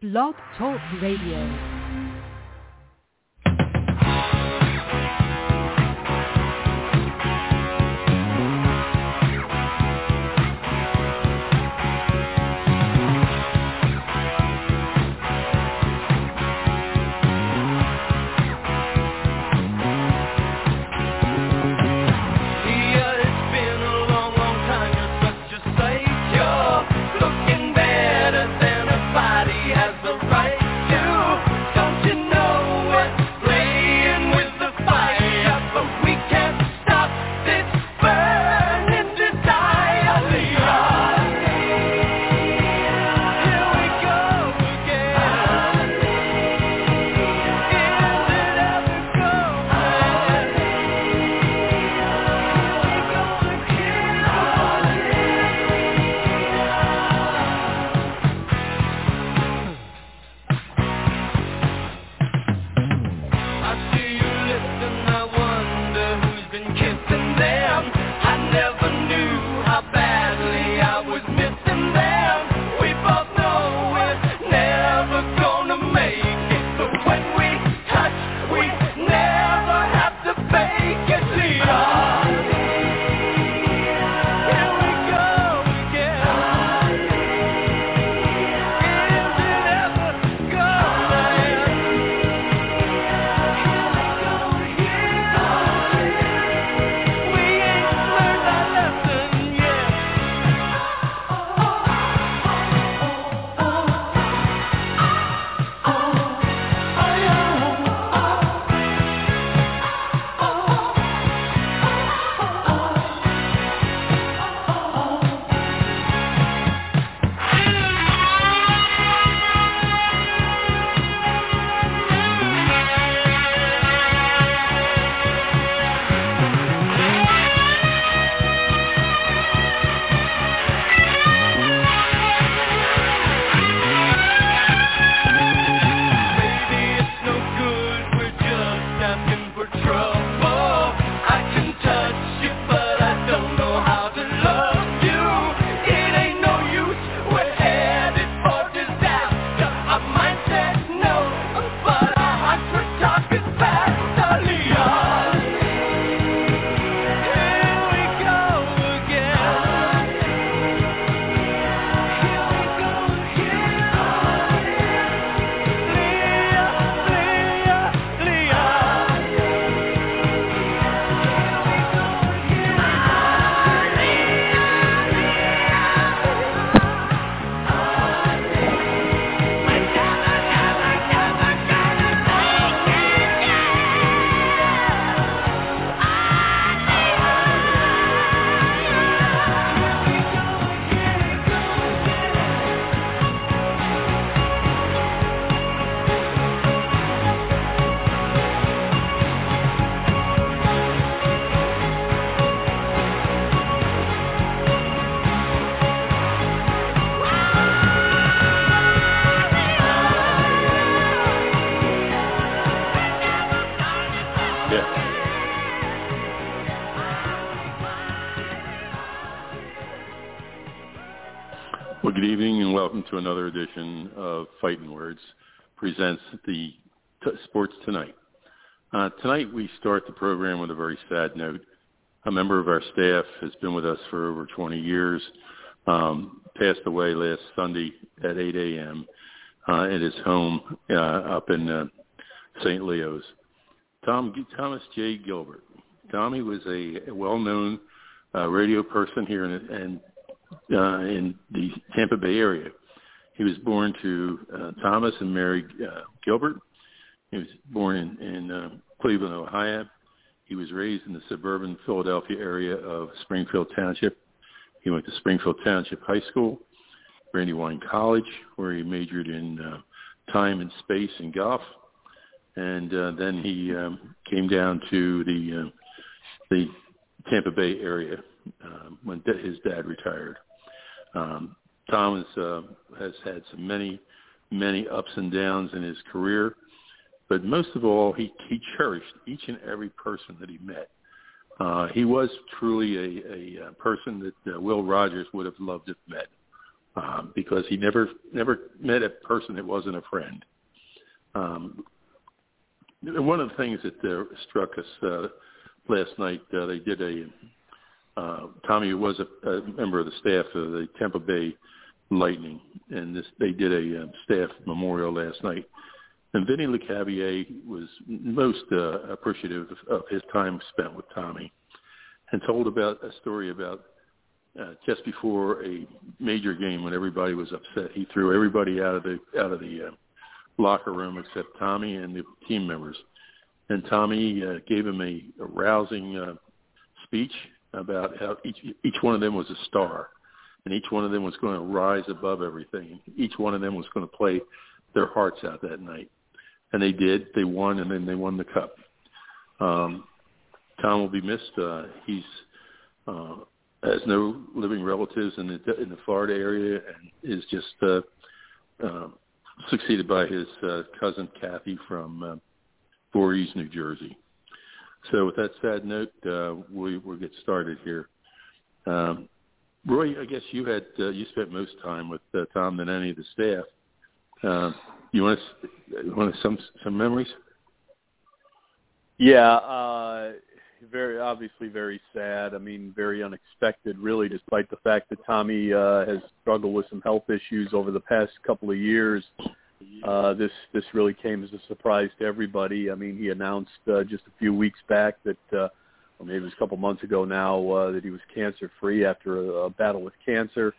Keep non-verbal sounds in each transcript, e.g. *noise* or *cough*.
Blog Talk Radio. Well, good evening and welcome to another edition of Fighting Words presents the t- Sports Tonight. Uh, tonight we start the program with a very sad note. A member of our staff has been with us for over 20 years, um, passed away last Sunday at 8 a.m. Uh, at his home uh, up in uh, St. Leo's. Tom Thomas J. Gilbert. Tommy was a well-known uh, radio person here in, in uh, in the Tampa Bay area. He was born to uh, Thomas and Mary uh, Gilbert. He was born in, in uh, Cleveland, Ohio. He was raised in the suburban Philadelphia area of Springfield Township. He went to Springfield Township High School, Brandywine College, where he majored in uh, time and space and golf. And uh, then he um, came down to the uh, the Tampa Bay area um, when da- his dad retired. Um, Thomas uh, has had some many, many ups and downs in his career, but most of all, he, he cherished each and every person that he met. Uh, he was truly a, a, uh person that uh, Will Rogers would have loved to have met. um, because he never never met a person that wasn't a friend. Um, one of the things that uh, struck us uh, last night, uh, they did a uh, Tommy was a, a member of the staff of the Tampa Bay Lightning, and this they did a uh, staff memorial last night. And Vinny Lecavalier was most uh, appreciative of his time spent with Tommy, and told about a story about uh, just before a major game when everybody was upset, he threw everybody out of the out of the uh, locker room except Tommy and the team members. And Tommy uh, gave him a, a rousing uh, speech about how each each one of them was a star, and each one of them was going to rise above everything. Each one of them was going to play their hearts out that night, and they did. They won, and then they won the cup. Um, Tom will be missed. Uh, he's uh, has no living relatives in the in the Florida area, and is just uh, uh, succeeded by his uh, cousin Kathy from uh, Voorhees, New Jersey. So with that sad note, uh, we will get started here. Um, Roy, I guess you had uh, you spent most time with uh, Tom than any of the staff. Uh, you want to want some some memories? Yeah, uh, very obviously very sad. I mean, very unexpected, really, despite the fact that Tommy uh, has struggled with some health issues over the past couple of years. Uh, this this really came as a surprise to everybody. I mean, he announced uh, just a few weeks back that, uh, or maybe it was a couple months ago now, uh, that he was cancer free after a, a battle with cancer.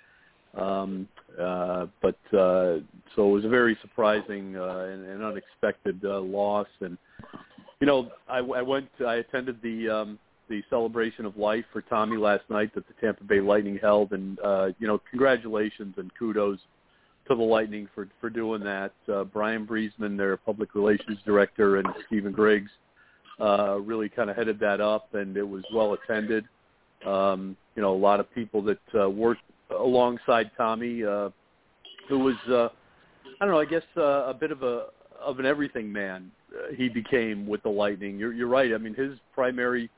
Um, uh, but uh, so it was a very surprising uh, and, and unexpected uh, loss. And you know, I, I went, I attended the um, the celebration of life for Tommy last night that the Tampa Bay Lightning held, and uh, you know, congratulations and kudos to the Lightning for for doing that. Uh, Brian Breseman, their public relations director, and Stephen Griggs uh, really kind of headed that up, and it was well attended. Um, you know, a lot of people that uh, worked alongside Tommy, uh, who was, uh, I don't know, I guess uh, a bit of a of an everything man. Uh, he became with the Lightning. You're, you're right. I mean, his primary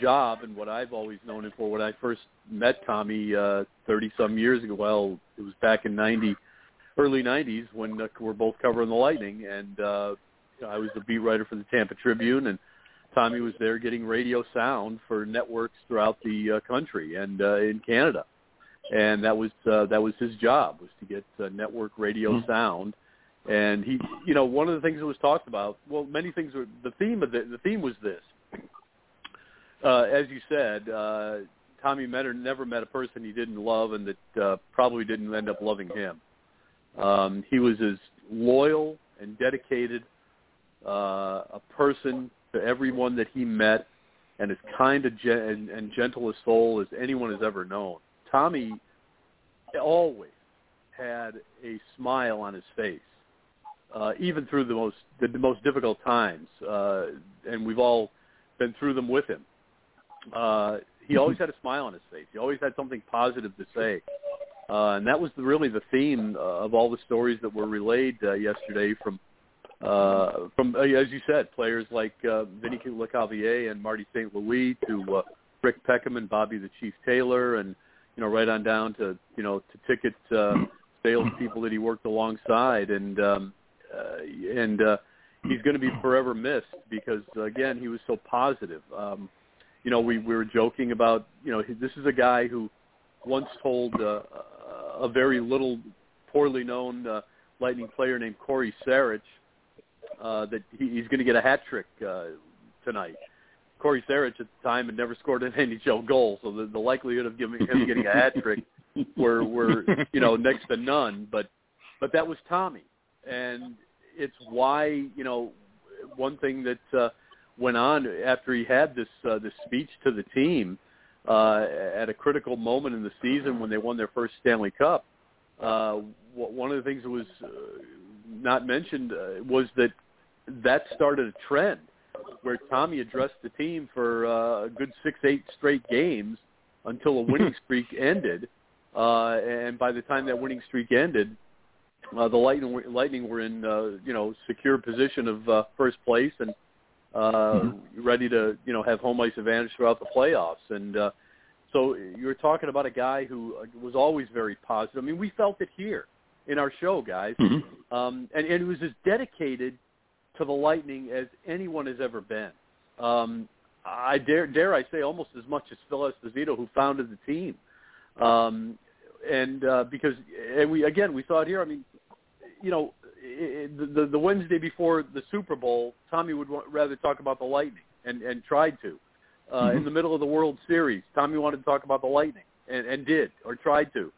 job and what I've always known him for when I first met Tommy uh, 30 some years ago. Well, it was back in 90 early 90s when uh, we're both covering the Lightning, and uh, I was the beat writer for the Tampa Tribune, and Tommy was there getting radio sound for networks throughout the uh, country and uh, in Canada, and that was uh, that was his job was to get uh, network radio mm-hmm. sound. And he, you know, one of the things that was talked about, well, many things were. The theme of the the theme was this. Uh, as you said, uh, Tommy Menner never met a person he didn't love, and that uh, probably didn't end up loving him. Um, he was as loyal and dedicated uh, a person to everyone that he met, and as kind of gen- and, and gentle a soul as anyone has ever known. Tommy always had a smile on his face, uh, even through the most the, the most difficult times, uh, and we've all been through them with him. Uh, he always had a smile on his face. He always had something positive to say. Uh, and that was the, really the theme uh, of all the stories that were relayed uh, yesterday from, uh, from uh, as you said, players like uh, Vinny Lecavalier and Marty St. Louis to uh, Rick Peckham and Bobby the Chief Taylor, and you know right on down to you know to ticket uh, sales people that he worked alongside, and um, uh, and uh, he's going to be forever missed because again he was so positive. Um, you know we we were joking about you know this is a guy who once told uh, a very little, poorly known uh, Lightning player named Cory Sarich uh, that he, he's going to get a hat trick uh, tonight. Cory Sarich at the time had never scored an *laughs* NHL goal, so the, the likelihood of giving him getting a hat trick *laughs* were were you know next to none. But but that was Tommy, and it's why you know one thing that uh, went on after he had this uh, this speech to the team uh, at a critical moment in the season when they won their first Stanley Cup. Uh, one of the things that was uh, not mentioned uh, was that that started a trend where Tommy addressed the team for uh, a good six, eight straight games until a winning *laughs* streak ended. Uh, and by the time that winning streak ended, uh, the Lightning, Lightning were in uh, you know secure position of uh, first place and uh, mm-hmm. ready to you know have home ice advantage throughout the playoffs. And uh, So you're talking about a guy who uh, was always very positive. I mean, we felt it here in our show, guys, Mm-hmm. um, and and he was as dedicated to the Lightning as anyone has ever been. Um, I dare dare I say almost as much as Phil Esposito, who founded the team. Um, and uh, because and we again we saw it here. I mean, you know, the the Wednesday before the Super Bowl, Tommy would rather talk about the Lightning and and tried to. Uh, In the middle of the World Series, Tommy wanted to talk about the Lightning and, and did or tried to.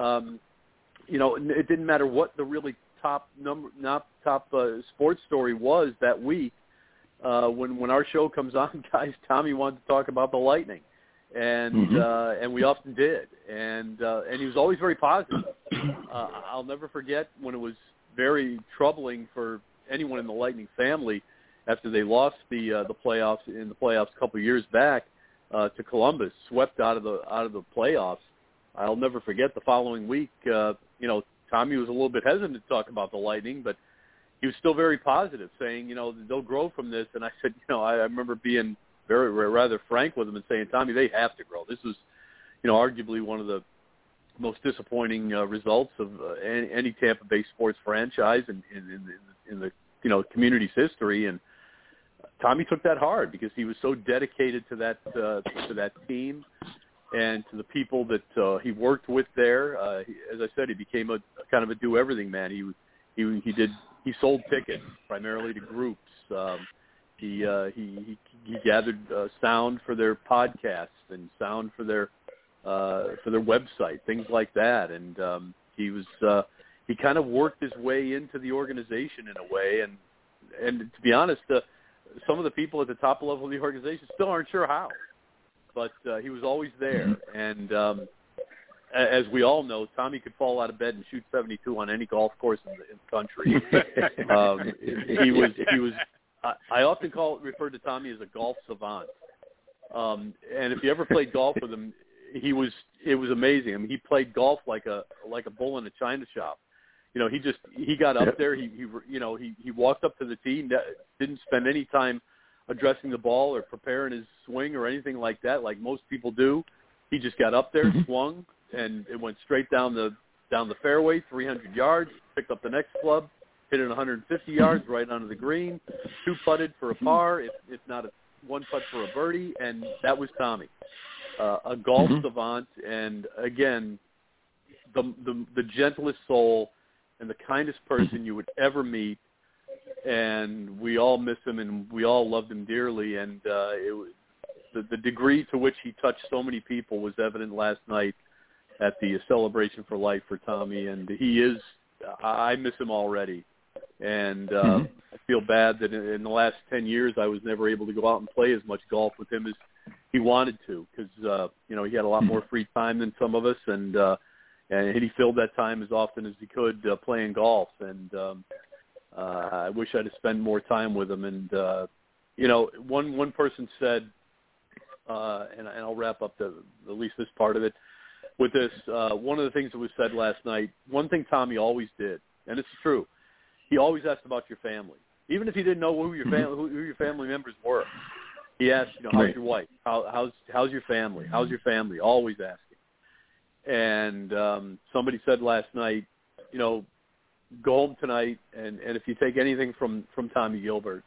Um, you know, it didn't matter what the really top number, not top uh, sports story was that week. Uh, when when our show comes *laughs* on, guys, Tommy wanted to talk about the Lightning, and Mhm. uh, and we often did, and uh, and he was always very positive. Uh, I'll never forget when it was very troubling for anyone in the Lightning family after they lost the uh, the playoffs in the playoffs a couple of years back uh, to Columbus, swept out of the out of the playoffs. I'll never forget the following week. Uh, you know, Tommy was a little bit hesitant to talk about the Lightning, but he was still very positive, saying, you know, they'll grow from this. And I said, *laughs* you know, I, I remember being very rather frank with him and saying, Tommy, they have to grow. This was, you know, arguably one of the most disappointing uh, results of uh, any, any Tampa Bay sports franchise in, in, in, in the you know community's history. And Tommy took that hard because he was so dedicated to that uh, to that team and to the people that uh, he worked with there. Uh, he, as I said, he became a, a kind of a do everything man. He he he did he sold tickets primarily to groups. Um, he uh, he he he gathered uh, sound for their podcasts and sound for their uh, for their website, things like that. And um, he was uh, he kind of worked his way into the organization in a way. And and to be honest, uh, some of the people at the top level of the organization still aren't sure how. But uh, he was always there, and um, as we all know, Tommy could fall out of bed and shoot 72 on any golf course in the, in the country. *laughs* um, he was he was. I, I often call refer to Tommy as a golf savant. Um, and if you ever played golf with him, he was it was amazing. I mean, he played golf like a like a bull in a china shop. You know, he just he got up Yep. there. He he you know he he walked up to the tee, didn't spend any time addressing the ball or preparing his swing or anything like that, like most people do. He just got up there, mm-hmm. swung, and it went straight down the down the fairway, 300 yards. Picked up the next club, hit it 150 mm-hmm. yards right onto the green. Two putted for a mm-hmm. par, if if not a one putt for a birdie, and that was Tommy, uh, a golf Mhm. savant, and again, the, the the gentlest soul and the kindest person you would ever meet. And we all miss him, and we all loved him dearly. And uh, it was, the the degree to which he touched so many people was evident last night at the celebration for life for Tommy. And he is, I I miss him already. And uh, Mhm. I feel bad that in, in the last ten years I was never able to go out and play as much golf with him as he wanted to, because uh, you know he had a lot more free time than some of us, and uh, and he filled that time as often as he could uh, playing golf. And um, uh, I wish I'd have spent more time with him. And uh, you know, one one person said, uh, and, and I'll wrap up the at least this part of it with this. Uh, one of the things that was said last night. One thing Tommy always did, and it's true. He always asked about your family, even if he didn't know who your family who, who your family members were. He asked, you know, how's Right. your wife? How, how's how's your family? How's your family? Always asking. And um, somebody said last night, you know, go home tonight, and and if you take anything from from Tommy Gilbert,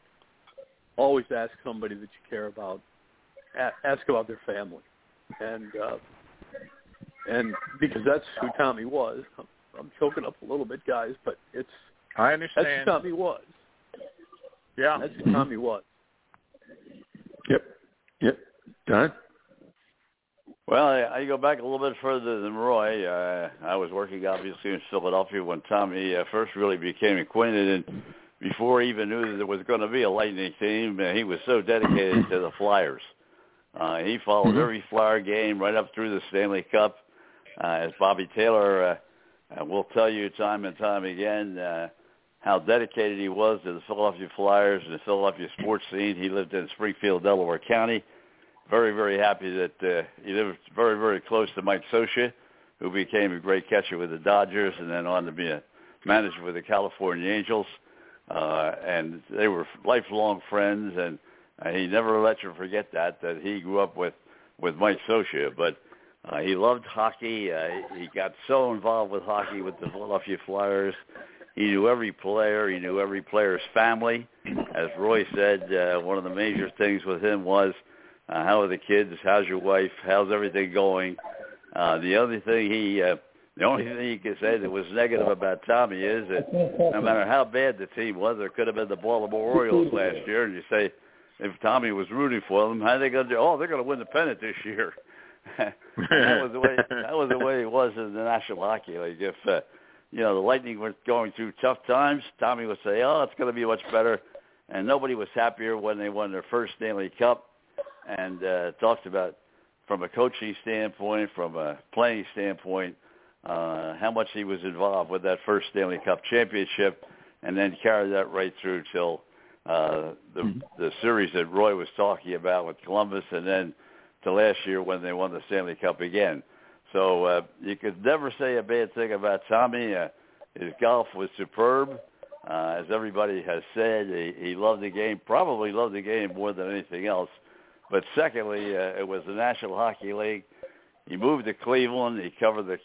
always ask somebody that you care about. A- ask about their family, and uh, and because that's who Tommy was. I'm, I'm choking up a little bit, guys, but it's I that's understand. who Tommy was. yeah. That's who Tommy was. Don? Well, I, I go back a little bit further than Roy. Uh, I was working obviously in Philadelphia when Tommy uh, first really became acquainted, and before he even knew that there was going to be a Lightning team, uh, he was so dedicated to the Flyers. Uh, he followed Mhm. every Flyer game right up through the Stanley Cup. Uh, as Bobby Taylor uh, uh, will tell you time and time again, uh, how dedicated he was to the Philadelphia Flyers and the Philadelphia sports scene. He lived in Springfield, Delaware County very, very happy that uh, he lived very, very close to Mike Scioscia, who became a great catcher with the Dodgers and then on to be a manager with the California Angels. Uh, and they were lifelong friends, and uh, he never let you forget that, that he grew up with, with Mike Scioscia. But Uh, he loved hockey. Uh, he got so involved with hockey with the Philadelphia Flyers. He knew every player. He knew every player's family. As Roy said, uh, one of the major things with him was uh, how are the kids? How's your wife? How's everything going? Uh, the other thing he, uh, the only thing he could say that was negative about Tommy is that no matter how bad the team was, it could have been the Baltimore Orioles last year, and you say if Tommy was rooting for them, how are they going to do? Oh, they're going to win the pennant this year. *laughs* that was the way that was the way it was in the National Hockey League. If uh, you know the Lightning were going through tough times, Tommy would say, "Oh, it's going to be much better," and nobody was happier when they won their first Stanley Cup. And uh, talked about from a coaching standpoint, from a playing standpoint, uh, how much he was involved with that first Stanley Cup championship, and then carried that right through till uh, the the series that Roy was talking about with Columbus, and then to last year when they won the Stanley Cup again. So uh, you could never say a bad thing about Tommy. Uh, his golf was superb. Uh, as everybody has said, he, he loved the game, probably loved the game more than anything else. But secondly, uh, it was the National Hockey League. He moved to Cleveland. He covered the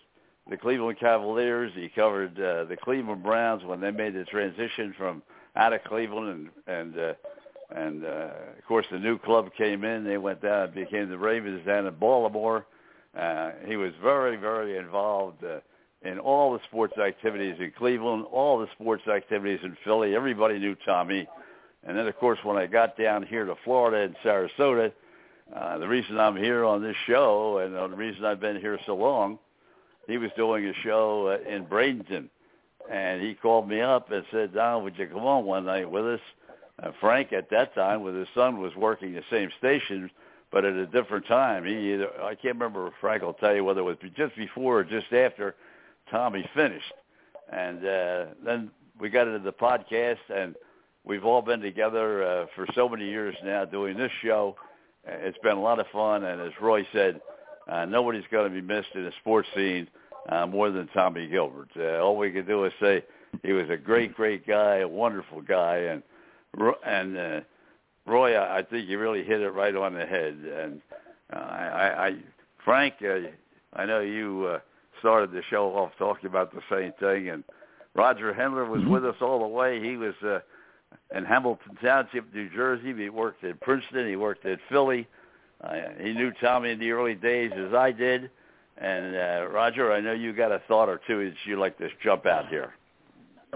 the Cleveland Cavaliers. He covered uh, the Cleveland Browns when they made the transition from out of Cleveland and and uh, and uh, of course the new club came in. They went down and became the Ravens down in Baltimore. Uh, he was very very involved uh, in all the sports activities in Cleveland, all the sports activities in Philly. Everybody knew Tommy. And then of course when I got down here to Florida and Sarasota, uh, the reason I'm here on this show and the reason I've been here so long, he was doing a show uh, in Bradenton and he called me up and said, Don, would you come on one night with us? Uh, Frank at that time with his son was working the same station, but at a different time. He either I can't remember. Frank will tell you whether it was just before or just after Tommy finished. And uh, then we got into the podcast, and we've all been together uh, for so many years now doing this show. Uh, It's been a lot of fun, and as Roy said, uh, nobody's going to be missed in the sports scene uh, more than Tommy Gilbert. Uh, all we can do is say he was a great, great guy, a wonderful guy, and and uh, Roy, I think you really hit it right on the head. And uh, I, I, I, Frank, uh, I know you uh, started the show off talking about the same thing, and Roger Hendler was with us all the way. He was uh, in Hamilton Township, New Jersey. He worked at Princeton. He worked at Philly. Uh, he knew Tommy in the early days as I did. And uh, Roger, I know you got a thought or two that you'd like to jump out here.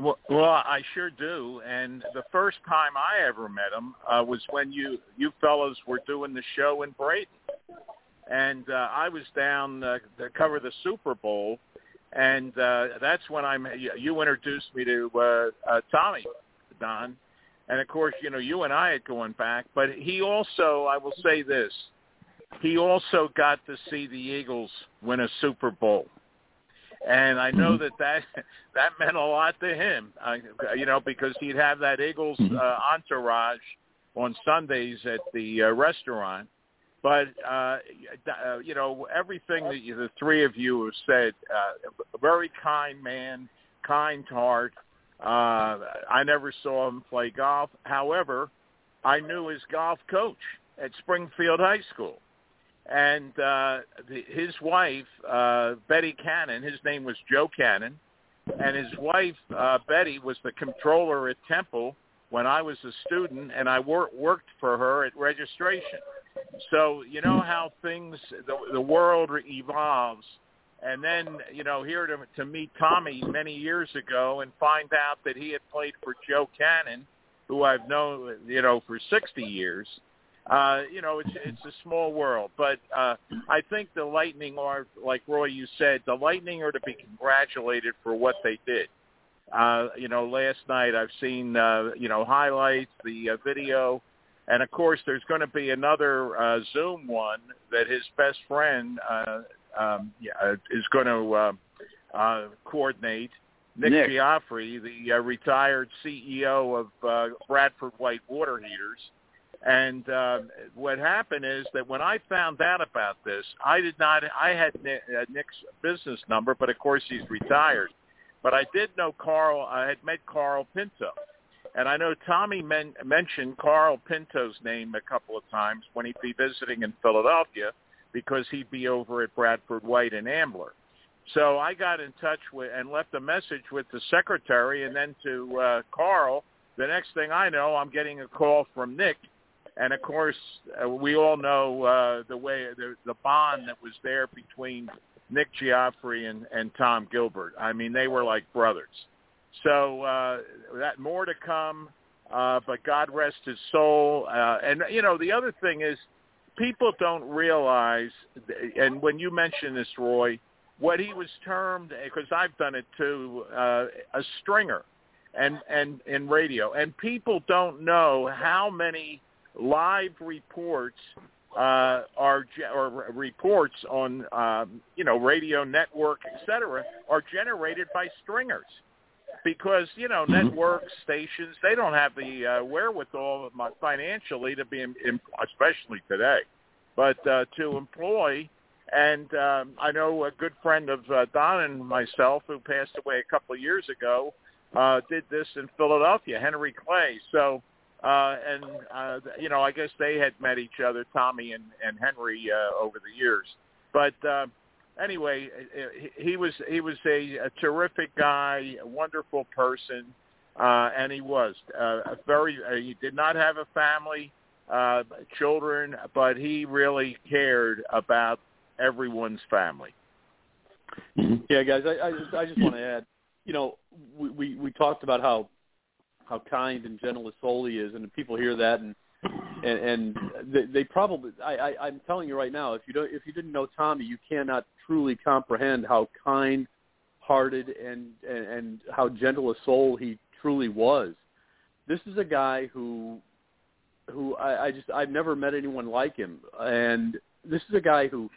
Well, well, I sure do. And the first time I ever met him uh, was when you you fellows were doing the show in Braden, and uh, I was down uh, to cover the Super Bowl, and uh, that's when I met you. You introduced me to uh, uh, Tommy Don, and of course, you know, you and I had going back. But he also, I will say this, he also got to see the Eagles win a Super Bowl and I know that that *laughs* that meant a lot to him. Uh, you know, because he'd have that Eagles uh, entourage on Sundays at the uh, restaurant. But uh, uh, you know, everything that you, the three of you have said, uh, a very kind man, kind heart. Uh, I never saw him play golf. However, I knew his golf coach at Springfield High School and uh, the, his wife uh, Betty Cannon. His name was Joe Cannon, and his wife uh, Betty was the controller at Temple when I was a student, and I wor- worked for her at registration. So you know how things the, the world evolves. And then, you know, here to, to meet Tommy many years ago and find out that he had played for Joe Cannon, who I've known, you know, for 60 years uh, you know, it's it's a small world. But uh, I think the Lightning are, like Roy, you said, the Lightning are to be congratulated for what they did. Uh, you know, last night I've seen uh, you know highlights, the uh, video, and of course there's going to be another uh, Zoom one that his best friend uh, um, yeah, is going to uh, uh, coordinate. Nick, Nick. Giaffre, the uh, retired CEO of uh, Bradford White Water Heaters, and uh, what happened is that when I found out about this, I did not. I had Nick, uh, Nick's business number, but of course he's retired. But I did know Carl. I had met Carl Pinto, and I know Tommy men- mentioned Carl Pinto's name a couple of times when he'd be visiting in Philadelphia, because he'd be over at Bradford White and Ambler. So I got in touch with and left a message with the secretary and then to uh, Carl. The next thing I know, I'm getting a call from Nick, and of course uh, we all know uh, the way the, the bond that was there between Nick Geoffrey and, and Tom Gilbert. I mean, they were like brothers. So uh, that more to come, uh, but God rest his soul. Uh, and you know, the other thing is, people don't realize, and when you mention this, Roy, what he was termed, because I've done it too, uh, a stringer, and and in radio, and people don't know how many live reports uh, are or reports on um, you know radio network, et cetera, are generated by stringers because you know Mm-hmm. network stations they don't have the uh, wherewithal financially to be, especially today, but uh, to employ. And um, I know a good friend of uh, Don and myself, who passed away a couple of years ago, uh, did this in Philadelphia, Henry Clay. So, uh, and uh, you know, I guess they had met each other, Tommy and, and Henry, uh, over the years. But uh, anyway, he- he was he was a, a terrific guy, a wonderful person, uh, and he was uh, a very. Uh, he did not have a family, uh, children, but he really cared about everyone's family. Mhm. Yeah, guys, I, I just I just want to add, you know, we, we we talked about how how kind and gentle a soul he is, and people hear that, and and, and they, they probably I, I I'm telling you right now, if you don't if you didn't know Tommy, you cannot truly comprehend how kind hearted and, and and how gentle a soul he truly was. This is a guy who who I, I just I've never met anyone like him, and this is a guy who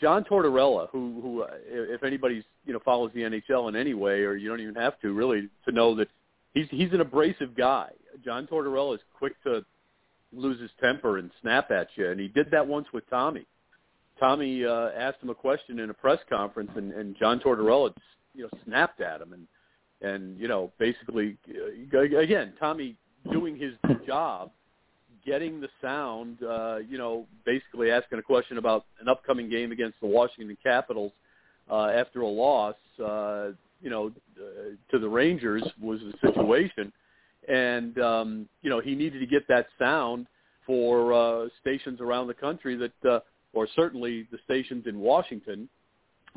John Tortorella, who who if anybody's you know follows the NHL in any way, or you don't even have to really to know that he's he's an abrasive guy. John Tortorella is quick to lose his temper and snap at you, and he did that once with Tommy. Tommy uh, asked him a question in a press conference, and, and John Tortorella you know snapped at him, and and you know basically uh, again Tommy doing his job getting the sound, uh, you know, basically asking a question about an upcoming game against the Washington Capitals uh, after a loss, uh, you know, uh, to the Rangers was the situation, and um, you know he needed to get that sound for uh, stations around the country that, uh, or certainly the stations in Washington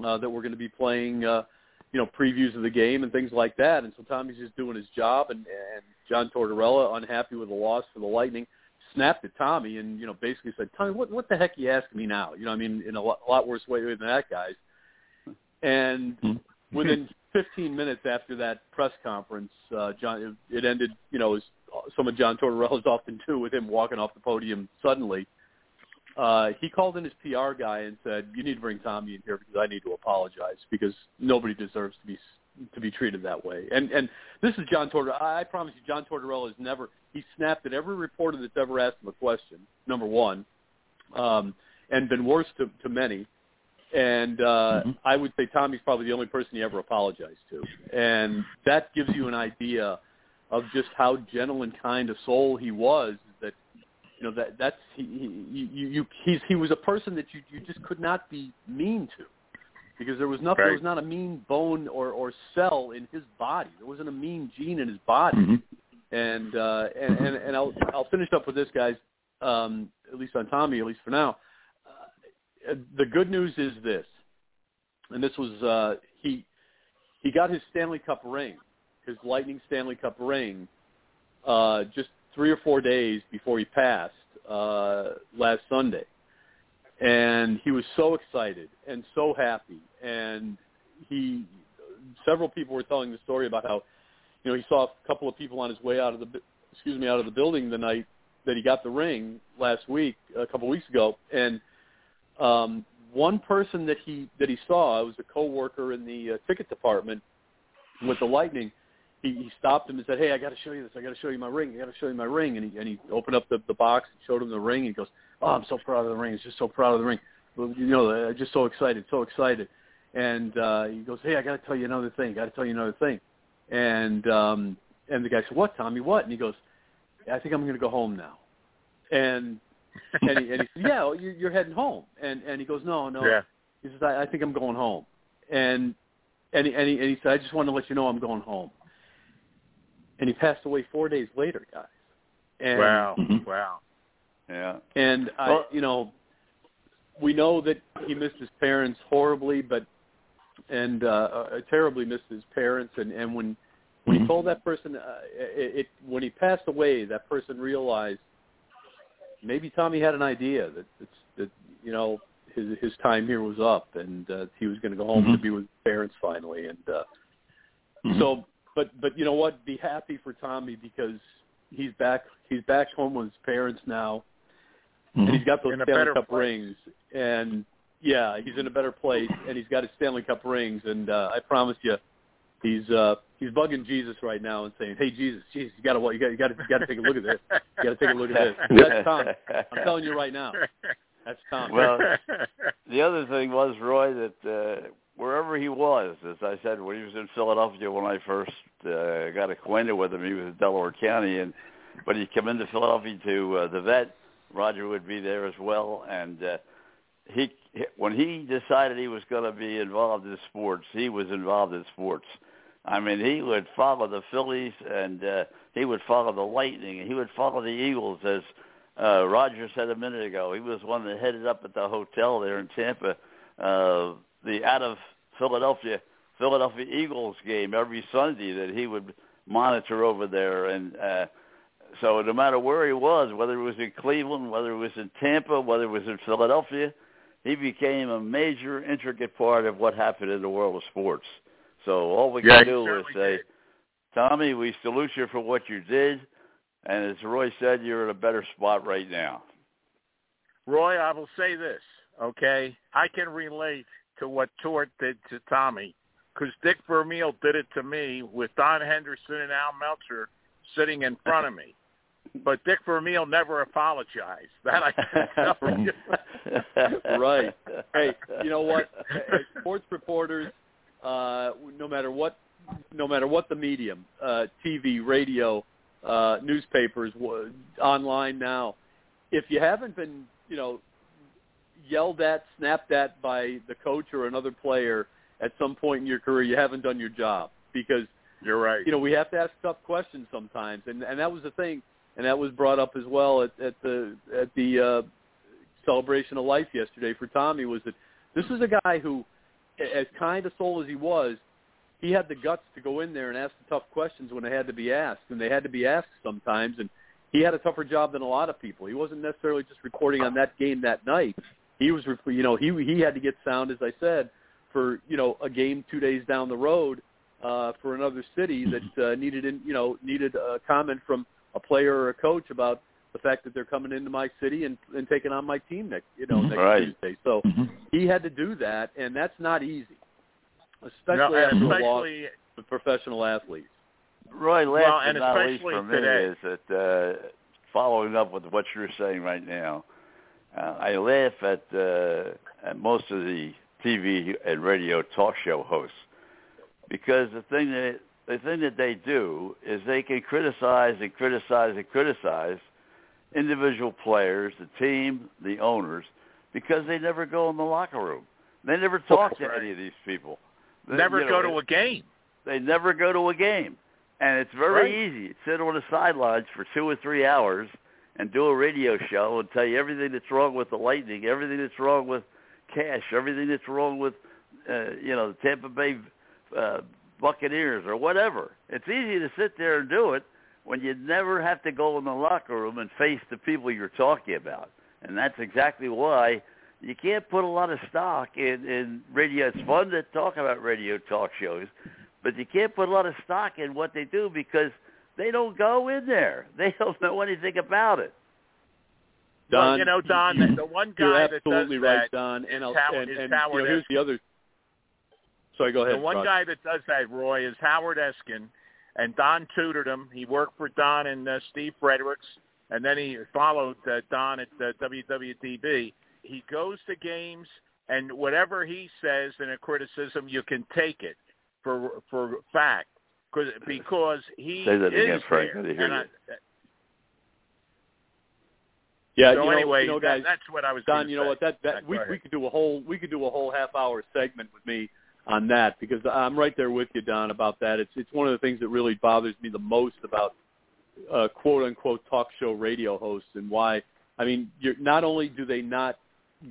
uh, that were going to be playing. Uh, you know, previews of the game and things like that. And so Tommy's just doing his job, and, and John Tortorella, unhappy with the loss for the Lightning, snapped at Tommy and you know basically said, "Tommy, what what the heck are you asking me now?" You know, I mean, in a lot, a lot worse way than that guy's. And Mm-hmm. *laughs* within 15 minutes after that press conference, uh, John it, ended. You know, as some of John Tortorella's often do with him walking off the podium suddenly. Uh, he called in his PR guy and said, "You need to bring Tommy in here because I need to apologize because nobody deserves to be to be treated that way." And and this is John Tortorella. I promise you, John Tortorella has never he snapped at every reporter that's ever asked him a question. Number one, um, and been worse to, to many. And uh, Mhm. I would say Tommy's probably the only person he ever apologized to, and that gives you an idea of just how gentle and kind a soul he was. That you know that that's he, he you, you he's he was a person that you you just could not be mean to because there was nothing there was not a mean bone or or cell in his body there wasn't a mean gene in his body Mhm. and uh and and, and I'll I'll finish up with this guys um at least on Tommy at least for now uh, the good news is this and this was uh he he got his Stanley Cup ring his Lightning Stanley Cup ring uh just 3 or 4 days before he passed uh last Sunday. And he was so excited and so happy. And he several people were telling the story about how you know he saw a couple of people on his way out of the excuse me out of the building the night that he got the ring last week a couple of weeks ago. And um one person that he that he saw was a coworker in the uh, ticket department with the lightning. He, he stopped him and said hey i got to show you this. I got to show you my ring. I got to show you my ring. And he and he opened up the the box and showed him the ring. And he goes oh i'm so proud of the ring. He's just so proud of the ring. You know uh, just so excited so excited. And uh he goes hey i got to tell you another thing. Got to tell you another thing. And um and the guy said what tommy? What? And he goes i think i'm going to go home now. And *laughs* and he, and he said, "Yeah, well, you're, you're heading home." And and he goes, "No, no." Yeah. He says, I, "I think I'm going home." And and he, and he and he said, "I just want to let you know I'm going home." And he passed away four days later, guys. And, wow. Mhm. Wow. Yeah. And I, Well- you know, we know that he missed his parents horribly, but and uh, uh, terribly missed his parents. And and when when he Mhm. told that person, uh, it, it when he passed away, that person realized maybe Tommy had an idea that that, that you know his his time here was up, and uh, he was going to go home to Mhm. be with his parents finally. And uh, Mhm. so, but but you know what? Be happy for Tommy because he's back. He's back home with his parents now, and he's got those In Stanley Cup place. rings. And yeah, he's in a better place, and he's got his Stanley Cup rings. And uh, I promise you, he's uh, he's bugging Jesus right now and saying, "Hey Jesus, Jesus, you got to? You got you got to you got to take a look at this. You got to take a look at this." *laughs* That's Tom. I'm telling you right now. That's Tom. Well, The other thing was, Roy, that uh, wherever he was, as I said, when he was in Philadelphia when I first uh, got acquainted with him, he was in Delaware County, and but he'd come into Philadelphia to uh, the vet. Roger would be there as well, and uh, he when he decided he was going to be involved in sports, he was involved in sports. I mean, he would follow the Phillies, and uh, he would follow the Lightning, and he would follow the Eagles as uh, Roger said a minute ago, he was one that headed up at the hotel there in Tampa, uh, the out of Philadelphia Philadelphia Eagles game every Sunday that he would monitor over there, and uh, so no matter where he was, whether it was in Cleveland, whether it was in Tampa, whether it was in Philadelphia, he became a major, intricate part of what happened in the world of sports. So all we Yeah, can do is say, did. Tommy, we salute you for what you did. And as Roy said, you're in a better spot right now. Roy, I will say this, okay? I can relate to what Tort did to Tommy because Dick Vermeil did it to me with Don Henderson and Al Meltzer sitting in front of me. But Dick Vermeil never apologized. That I can *laughs* tell you. *laughs* Right. *laughs* hey, you know what? As sports reporters, uh, no matter what, no matter what the medium, uh, TV, radio, uh, newspapers, w- online now, if you haven't been, you know, yelled at, snapped at by the coach or another player at some point in your career, you haven't done your job because You're right. you know, we have to ask tough questions sometimes, and and that was the thing, and that was brought up as well at, at the at the uh, celebration of life yesterday for Tommy was that this was a guy who, as kind a soul as he was, he had the guts to go in there and ask the tough questions when they had to be asked, and they had to be asked sometimes, and he had a tougher job than a lot of people. He wasn't necessarily just reporting on that game that night. He was, you know, he he had to get sound, as I said, for you know a game two days down the road uh, for another city that uh, needed, in, you know, needed a comment from a player or a coach about the fact that they're coming into my city and, and taking on my team next, you know, Mhm. next Right. Tuesday. So Mhm. he had to do that, and that's not easy, especially No, and after a loss especially with professional athletes. Roy, last Well, but and not least especially for me today. is that uh, following up with what you're saying right now, uh, I laugh at, uh, at most of the TV and radio talk show hosts because the thing that the thing that they do is they can criticize and criticize and criticize individual players, the team, the owners, because they never go in the locker room. They never talk to Right. any of these people. They- never you know, go to a game. they never go to a game. And it's very Right. easy. Sit on the sidelines for two or three hours and do a radio show and tell you everything that's wrong with the Lightning, everything that's wrong with Cash, everything that's wrong with, uh, you know, the Tampa Bay uh, Buccaneers or whatever. It's easy to sit there and do it when you never have to go in the locker room and face the people you're talking about. And that's exactly why you can't put a lot of stock in, in radio. It's fun to talk about radio talk shows, but you can't put a lot of stock in what they do because they don't go in there. *laughs* They don't know anything about it. well, Don, you know, Don, the, the one You're guy that does absolutely right, that, Don. And, I'll, Howard- and, and you know, here's the other. Sorry, go ahead. the one Rod. guy that does that, Roy, is Howard Eskin, and Don tutored him. He worked for Don and uh, Steve Fredericks, and then he followed uh, Don at uh, WWDB. He goes to games, and whatever he says in a criticism, you can take it for for fact, cause, because he Say that is again, Frank. there. I hear And you. Yeah. so you know, anyway, you know, that, guys, that's what I was. Don, gonna you know say. what? That that we we could do a whole we could do a whole half hour segment with me on that because I'm right there with you, Don, about that. It's it's one of the things that really bothers me the most about uh, quote unquote talk show radio hosts and why. I mean, you're not only do they not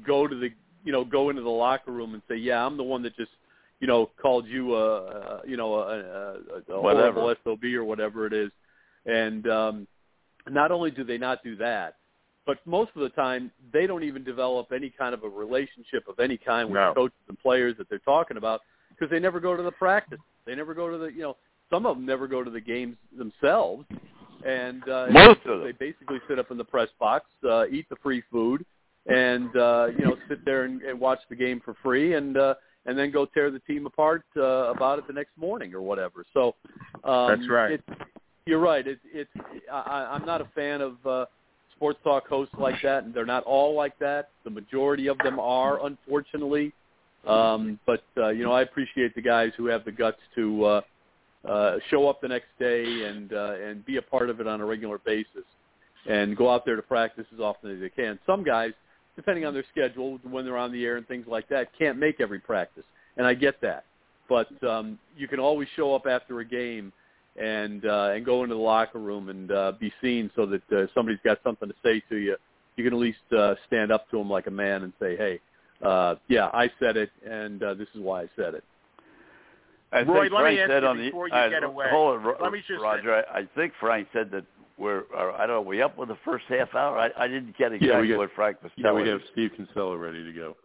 go to the you know go into the locker room and say, yeah, I'm the one that just you know called you a, a you know a, a, a Whatever. horrible sob or whatever it is, and um, not only do they not do that, but most of the time they don't even develop any kind of a relationship of any kind with No. the coaches and players that they're talking about because they never go to the practice. They never go to the you know some of them never go to the games themselves, and uh, Most of them. they basically sit up in the press box, uh, eat the free food, and uh, you know sit there and, and watch the game for free, and uh, and then go tear the team apart uh, about it the next morning or whatever. So um, That's right. It, you're right. It, it's I, I'm not a fan of uh, sports talk hosts like that, and they're not all like that. The majority of them are, unfortunately. Um, but uh, you know, I appreciate the guys who have the guts to uh, uh, show up the next day and uh, and be a part of it on a regular basis, and go out there to practice as often as they can. Some guys, depending on their schedule, when they're on the air and things like that, can't make every practice, and I get that. But um, you can always show up after a game and uh, and go into the locker room and uh, be seen, so that uh, somebody's got something to say to you. You can at least uh, stand up to them like a man and say, "Hey, uh, yeah, I said it, and uh, this is why I said it." I Roy, think let me Frank ask said you on the before you uh, get away. Hold on, Ro- Let me just- Roger. I, I think Frank said that we're. Uh, I don't know. We up with the first half hour. I, I didn't get exactly Yeah, we got- what Frank was Yeah, telling we have Steve Kinsella ready to go.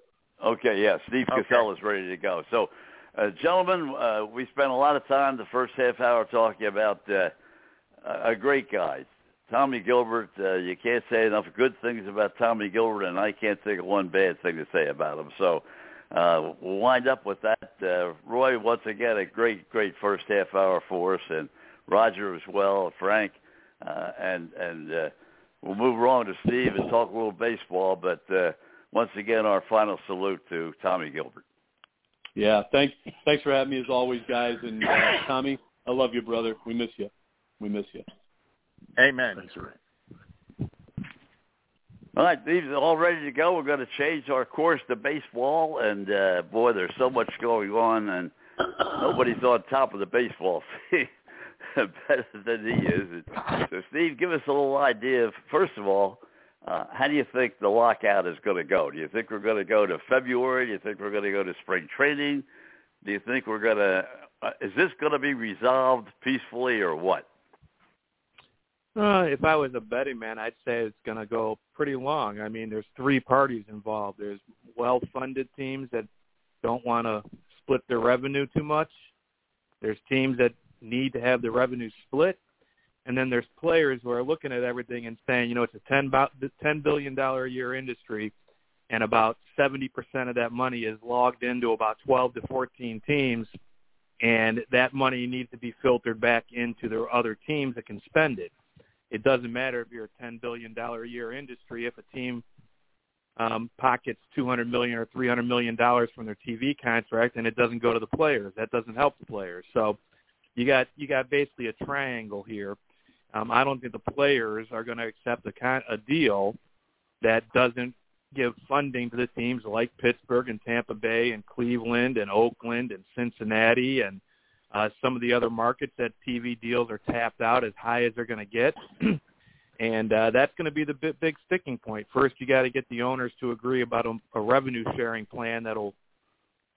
Okay, yeah, Steve Okay. Kinsella is ready to go. So, uh, gentlemen, uh, we spent a lot of time the first half hour talking about uh, a great guy, Tommy Gilbert. Uh, you can't say enough good things about Tommy Gilbert, and I can't think of one bad thing to say about him. So, uh, we'll wind up with that. Uh, Roy, once again, a great, great first half hour for us, and Roger as well, Frank, uh, and and uh, we'll move on to Steve and talk a little baseball, but. Uh, once again, our final salute to Tommy Gilbert. Yeah, thanks. Thanks for having me as always, guys. And uh, Tommy, I love you, brother. We miss you. We miss you. Amen. Thanks, Ray. All right, these are all ready to go. We're going to change our course to baseball, and uh, boy, there's so much going on, and nobody's on top of the baseball scene *laughs* better than he is. So, Steve, give us a little idea of first of all, uh, how do you think the lockout is going to go? Do you think we're going to go to February? Do you think we're going to go to spring training? Do you think we're going to? Uh, is this going to be resolved peacefully or what? Uh, if I was a betting man, I'd say it's going to go pretty long. I mean, there's three parties involved. There's well-funded teams that don't want to split their revenue too much. There's teams that need to have the revenue split, and then there's players who are looking at everything and saying, you know, it's a ten billion dollar a year industry, and about seventy percent of that money is logged into about twelve to fourteen teams, and that money needs to be filtered back into their other teams that can spend it it doesn't matter if you're a ten billion dollar a year industry if a team um, pockets two hundred million or three hundred million dollars from their TV contract and it doesn't go to the players. That doesn't help the players. So you got you got basically a triangle here. Um, I don't think the players are going to accept a con- a deal that doesn't give funding to the teams like Pittsburgh and Tampa Bay and Cleveland and Oakland and Cincinnati and uh, some of the other markets that TV deals are tapped out as high as they're going to get. *clears throat* and uh, that's going to be the big, big sticking point. First, you got to get the owners to agree about a, a revenue sharing plan that'll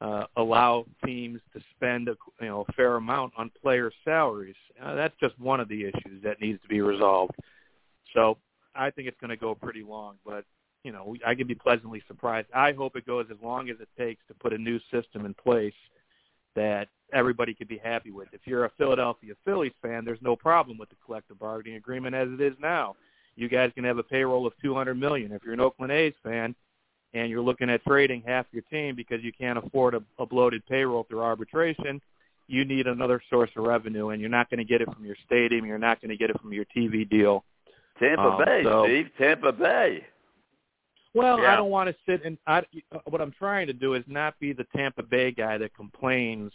uh, allow teams to spend a you know a fair amount on player salaries. Uh, that's just one of the issues that needs to be resolved. So I think it's going to go pretty long, but you know I can be pleasantly surprised. I hope it goes as long as it takes to put a new system in place that everybody could be happy with. If you're a Philadelphia Phillies fan, there's no problem with the collective bargaining agreement as it is now. You guys can have a payroll of 200 million. If you're an Oakland A's fan and you're looking at trading half your team because you can't afford a, a bloated payroll through arbitration, you need another source of revenue, and you're not going to get it from your stadium. You're not going to get it from your TV deal. Tampa Um, Bay, so- Steve. Tampa Bay. Well, Yeah. I don't want to sit and I, what I'm trying to do is not be the Tampa Bay guy that complains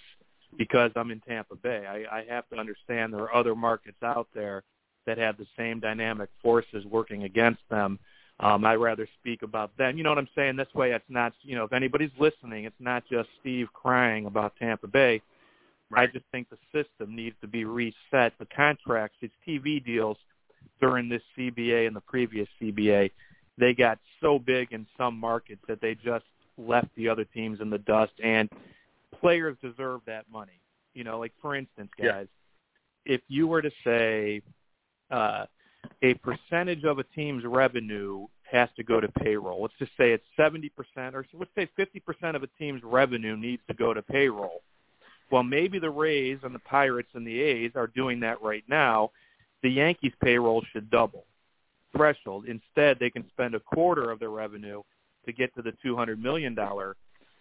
because I'm in Tampa Bay. I, I have to understand there are other markets out there that have the same dynamic forces working against them. Um, I'd rather speak about them. You know what I'm saying? This way, it's not. You know, if anybody's listening, it's not just Steve crying about Tampa Bay. I just think the system needs to be reset. The contracts, its TV deals during this CBA and the previous CBA, they got so big in some markets that they just left the other teams in the dust. And players deserve that money. You know, like for instance, guys, Yeah. if you were to say uh, a percentage of a team's revenue has to go to payroll. Let's just say it's 70%, or let's say 50% of a team's revenue needs to go to payroll. Well, maybe the Rays and the Pirates and the A's are doing that right now. The Yankees' payroll should double threshold. Instead, they can spend a quarter of their revenue to get to the $200 million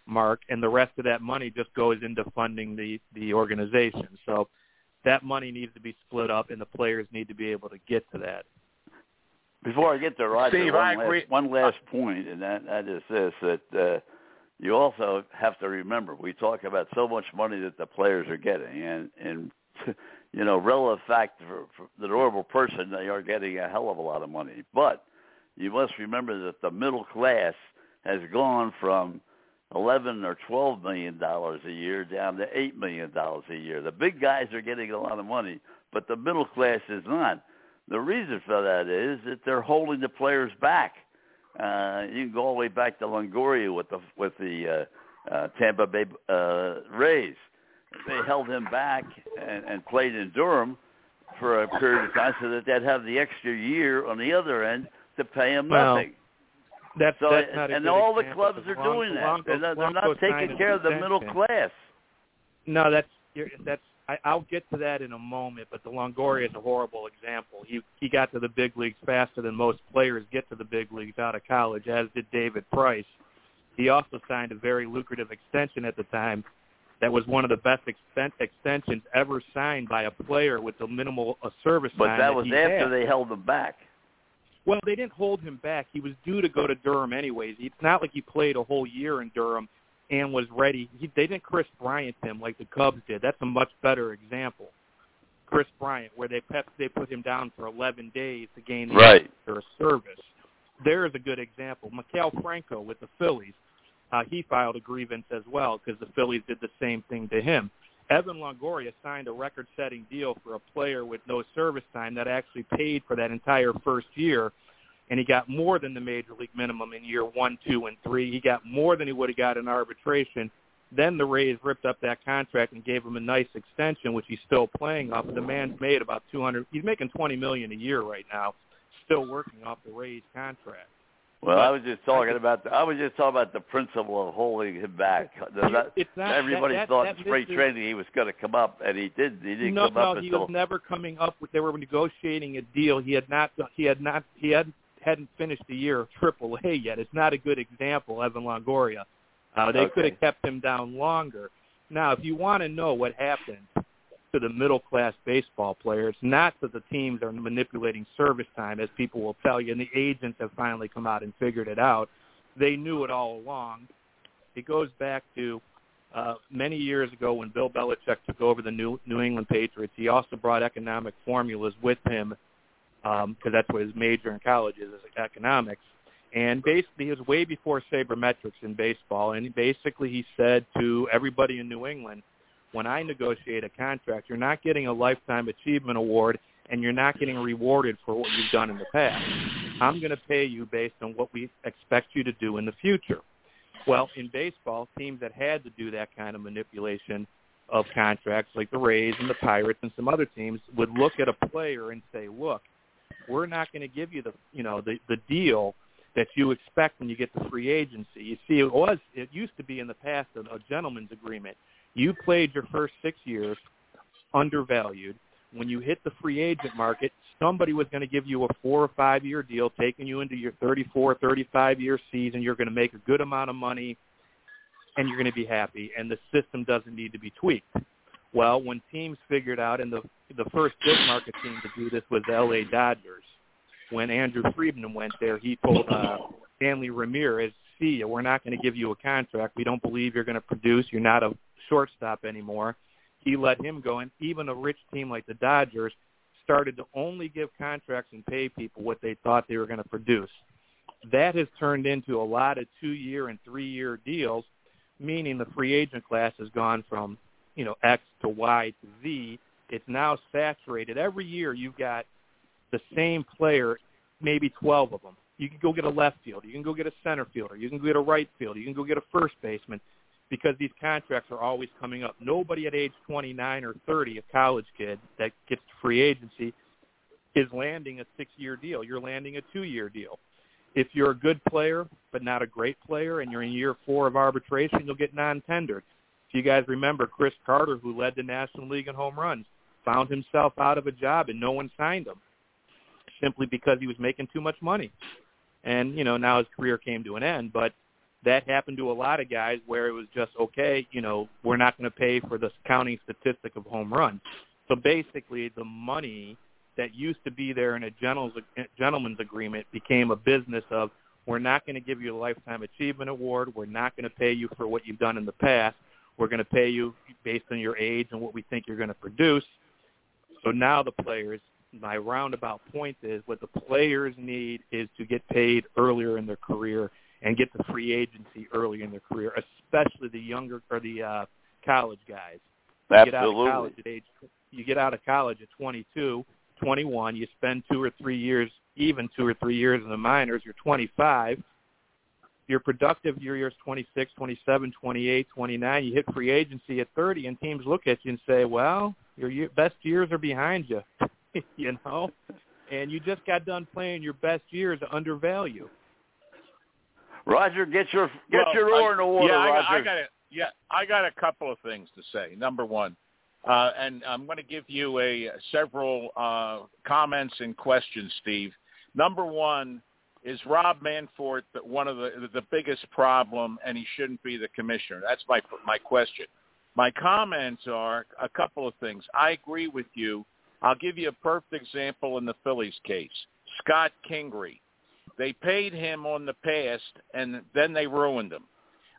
mark, and the rest of that money just goes into funding the the organization. So that money needs to be split up, and the players need to be able to get to that. Before I get to Roger, Steve, one, I last, agree. one last point, and that, that is this: that uh, you also have to remember we talk about so much money that the players are getting, and and *laughs* you know, relative fact for, for the normal person, they are getting a hell of a lot of money. But you must remember that the middle class has gone from eleven or twelve million dollars a year down to eight million dollars a year. The big guys are getting a lot of money, but the middle class is not. The reason for that is that they're holding the players back. Uh, you can go all the way back to Longoria with the with the uh, uh, Tampa Bay uh, Rays. They held him back and, and played in Durham for a period of time so that they'd have the extra year on the other end to pay him Well, nothing. That's So that's and all the clubs are Lon- doing that. Longo- They're not, they're not taking care of the middle class. No, that's you're, that's. I, I'll get to that in a moment, but the Longoria is a horrible example. He he got to the big leagues faster than most players get to the big leagues out of college, as did David Price. He also signed a very lucrative extension at the time. That was one of the best extent, extensions ever signed by a player with the minimal uh, service But time. that was he after had. they held him back. Well, they didn't hold him back. He was due to go to Durham anyways. It's not like he played a whole year in Durham and was ready. He, they didn't Kris Bryant him like the Cubs did. That's a much better example. Kris Bryant, where they pep, they put him down for 11 days to gain the Right. or service. There is a good example. Maikel Franco with the Phillies, uh, he filed a grievance as well because the Phillies did the same thing to him. Evan Longoria signed a record-setting deal for a player with no service time that actually paid for that entire first year, and he got more than the major league minimum in year one, two, and three. He got more than he would have got in arbitration. Then the Rays ripped up that contract and gave him a nice extension, which he's still playing off. The man's made about two hundred. He's making twenty million a year right now, still working off the Rays contract. Well, I was just talking about the, I was just talking about the principle of holding him back. That- not everybody that, thought that in spring training he was going to come up, and he did. He didn't no, come no, up he until was never coming up with. They were negotiating a deal. He had not. He had not. He had hadn't finished the year of Triple A yet. It's not a good example, Evan Longoria. Uh, they could have kept him down longer. Now, if you want to know what happened to the middle class baseball player, it's not that the teams are manipulating service time, as people will tell you, and the agents have finally come out and figured it out. They knew it all along. It goes back to uh, many years ago when Bill Belichick took over the New New England Patriots. He also brought economic formulas with him because that's what his major in college is, is economics. And basically, it was way before sabermetrics in baseball. And basically, he said to everybody in New England, when I negotiate a contract, you're not getting a lifetime achievement award, and you're not getting rewarded for what you've done in the past. I'm going to pay you based on what we expect you to do in the future. Well, in baseball, teams that had to do that kind of manipulation of contracts, like the Rays and the Pirates and some other teams, would look at a player and say, "Look, we're not going to give you the you know the the deal that you expect when you get to free agency." You see, it was it used to be in the past a, a gentleman's agreement. You played your first six years undervalued. When you hit the free agent market, somebody was going to give you a four or five year deal, taking you into your 34, 35 year season. You're going to make a good amount of money, and you're going to be happy. And the system doesn't need to be tweaked. Well, when teams figured out, and the the first big market team to do this was the L.A. Dodgers. When Andrew Friedman went there, he told uh, Hanley Ramirez, "See we're not going to give you a contract. We don't believe you're going to produce. You're not a shortstop anymore." He let him go, and even a rich team like the Dodgers started to only give contracts and pay people what they thought they were going to produce. that has turned into a lot of two-year and three-year deals, meaning the free agent class has gone from you know X to Y to Z. It's now saturated. Every year you've got the same player, maybe 12 of them. You can go get a left fielder. You can go get a center fielder. You can go get a right fielder. You can go get a first baseman because these contracts are always coming up. Nobody at age 29 or 30, a college kid that gets free agency, is landing a six-year deal. You're landing a two-year deal. If you're a good player but not a great player and you're in year four of arbitration, you'll get non-tendered. If you guys remember Chris Carter, who led the National League in home runs, found himself out of a job and no one signed him simply because he was making too much money. And, you know, now his career came to an end. But that happened to a lot of guys where it was just, okay, you know, we're not going to pay for the counting statistic of home runs. So basically the money that used to be there in a gentleman's agreement became a business of we're not going to give you a lifetime achievement award. We're not going to pay you for what you've done in the past. We're going to pay you based on your age and what we think you're going to produce. So now the players, my roundabout point is what the players need is to get paid earlier in their career and get to free agency early in their career, especially the younger or the uh, college guys. You Absolutely. get out of college at age you get out of college at 22, 21, you spend 2 or 3 years, even 2 or 3 years in the minors, you're 25. You're productive your years 26, 27, 28, 29. You hit free agency at 30 and teams look at you and say, "Well, your year, best years are behind you." *laughs* you know? And you just got done playing your best years under value. Roger, get your get Well, your oar in the water, yeah, I, Roger. I got a, yeah, I got a couple of things to say. Number one, uh, and I'm going to give you a several uh, comments and questions, Steve. Number one, is Rob Manfred the- one of the the biggest problem, and he shouldn't be the commissioner? That's my my question. My comments are a couple of things. I agree with you. I'll give you a perfect example in the Phillies case. Scott Kingery. They paid him on the past, and then they ruined him.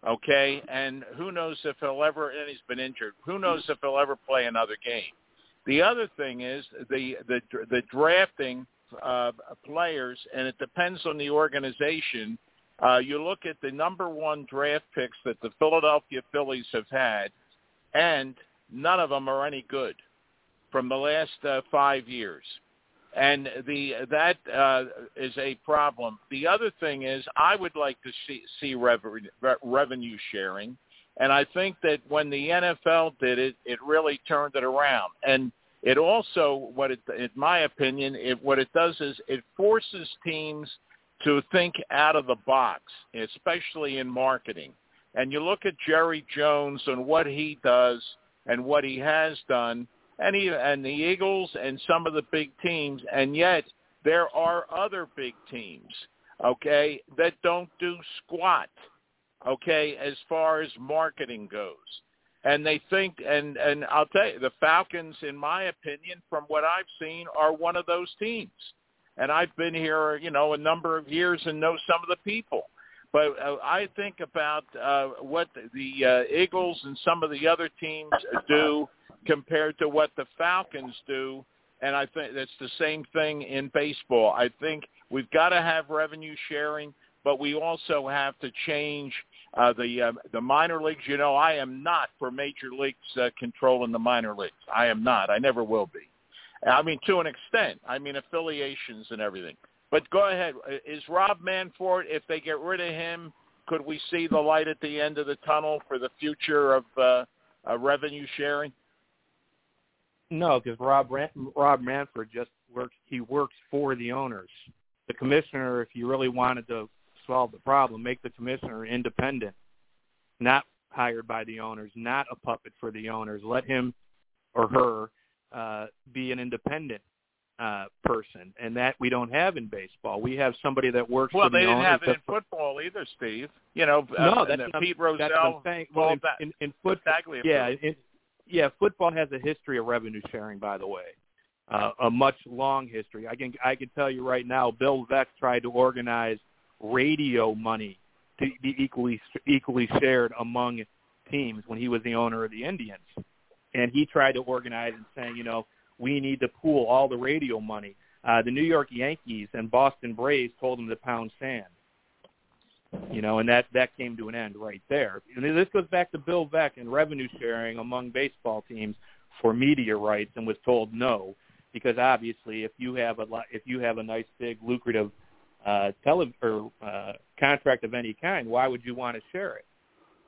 Okay, and who knows if he'll ever? And he's been injured. Who knows if he'll ever play another game? The other thing is the the the drafting uh, players, and it depends on the organization. Uh, you look at the number one draft picks that the Philadelphia Phillies have had, and none of them are any good from the last uh, five years. And the that uh, is a problem. The other thing is, I would like to see see rev- re- revenue sharing, and I think that when the NFL did it, it really turned it around. And it also, what it, in my opinion, it, what it does is it forces teams to think out of the box, especially in marketing. And you look at Jerry Jones and what he does and what he has done, and and the Eagles and some of the big teams, and yet there are other big teams, okay, that don't do squat, okay, as far as marketing goes. And they think, and and I'll tell you, the Falcons, in my opinion, from what I've seen, are one of those teams. And I've been here, you know, a number of years and know some of the people. But uh, I think about uh, what the uh, Eagles and some of the other teams do compared to what the Falcons do, and I think that's the same thing in baseball. I think we've got to have revenue sharing, but we also have to change uh, the uh, the minor leagues. You know, I am not for major leagues uh, controlling the minor leagues. I am not. I never will be. I mean, to an extent. I mean, affiliations and everything. But go ahead. Is Rob Manfred, if they get rid of him, could we see the light at the end of the tunnel for the future of uh, uh, revenue sharing? No, because Rob Ran- Rob Manfred just works. He works for the owners. The commissioner, if you really wanted to solve the problem, make the commissioner independent, not hired by the owners, not a puppet for the owners. Let him or her uh, be an independent uh, person, and that we don't have in baseball. We have somebody that works Well, for the Well, they didn't have it in football either, Steve. You know, no, uh, that's Pete I'm, that's what I'm saying. Well, in, in, in football, Exactly. yeah, it, yeah. Football has a history of revenue sharing, by the way, uh, a much long history. I can I can tell you right now, Bill Veeck tried to organize radio money to be equally equally shared among teams when he was the owner of the Indians, and he tried to organize and saying, you know, we need to pool all the radio money. Uh, the New York Yankees and Boston Braves told him to pound sand. You know, and that that came to an end right there. And this goes back to Bill Veeck and revenue sharing among baseball teams for media rights, and was told no because obviously if you have a if you have a nice big lucrative uh, tele or uh, contract of any kind, why would you want to share it?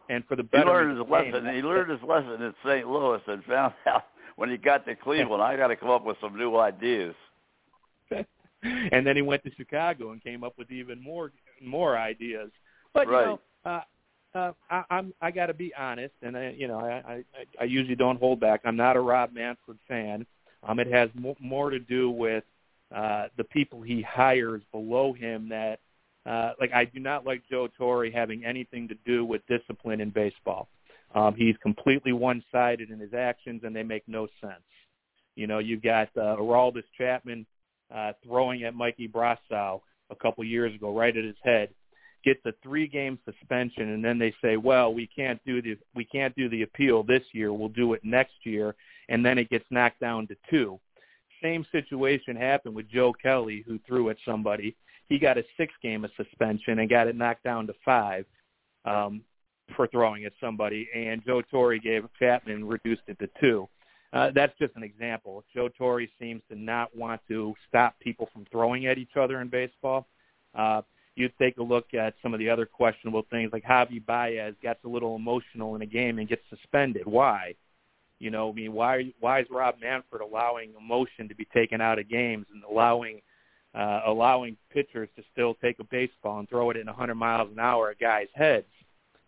And for the He learned his lesson. He learned his lesson in St. Louis and found *laughs* out when he got to Cleveland, I got to come up with some new ideas. *laughs* and then he went to Chicago and came up with even more more ideas. But Right. you know, uh, uh, I, I'm I got to be honest, and I, you know, I, I I usually don't hold back. I'm not a Rob Manfred fan. Um, it has mo- more to do with uh, the people he hires below him. That uh, like I do not like Joe Torre having anything to do with discipline in baseball. Um, he's completely one-sided in his actions, and they make no sense. You know, you've got uh, Aroldis Chapman uh, throwing at Mikey Brosseau a couple years ago, right at his head, gets a three-game suspension, and then they say, "Well, we can't do the we can't do the appeal this year. We'll do it next year," and then it gets knocked down to two. Same situation happened with Joe Kelly, who threw at somebody. He got a six-game suspension and got it knocked down to five um, for throwing at somebody, and Joe Torre gave Chapman reduced it to two. Uh, that's just an example. Joe Torre seems to not want to stop people from throwing at each other in baseball. Uh, you take a look at some of the other questionable things, like Javi Baez gets a little emotional in a game and gets suspended. Why? You know, I mean, why why is Rob Manfred allowing emotion to be taken out of games and allowing uh, allowing pitchers to still take a baseball and throw it in 100 miles an hour at guys' heads?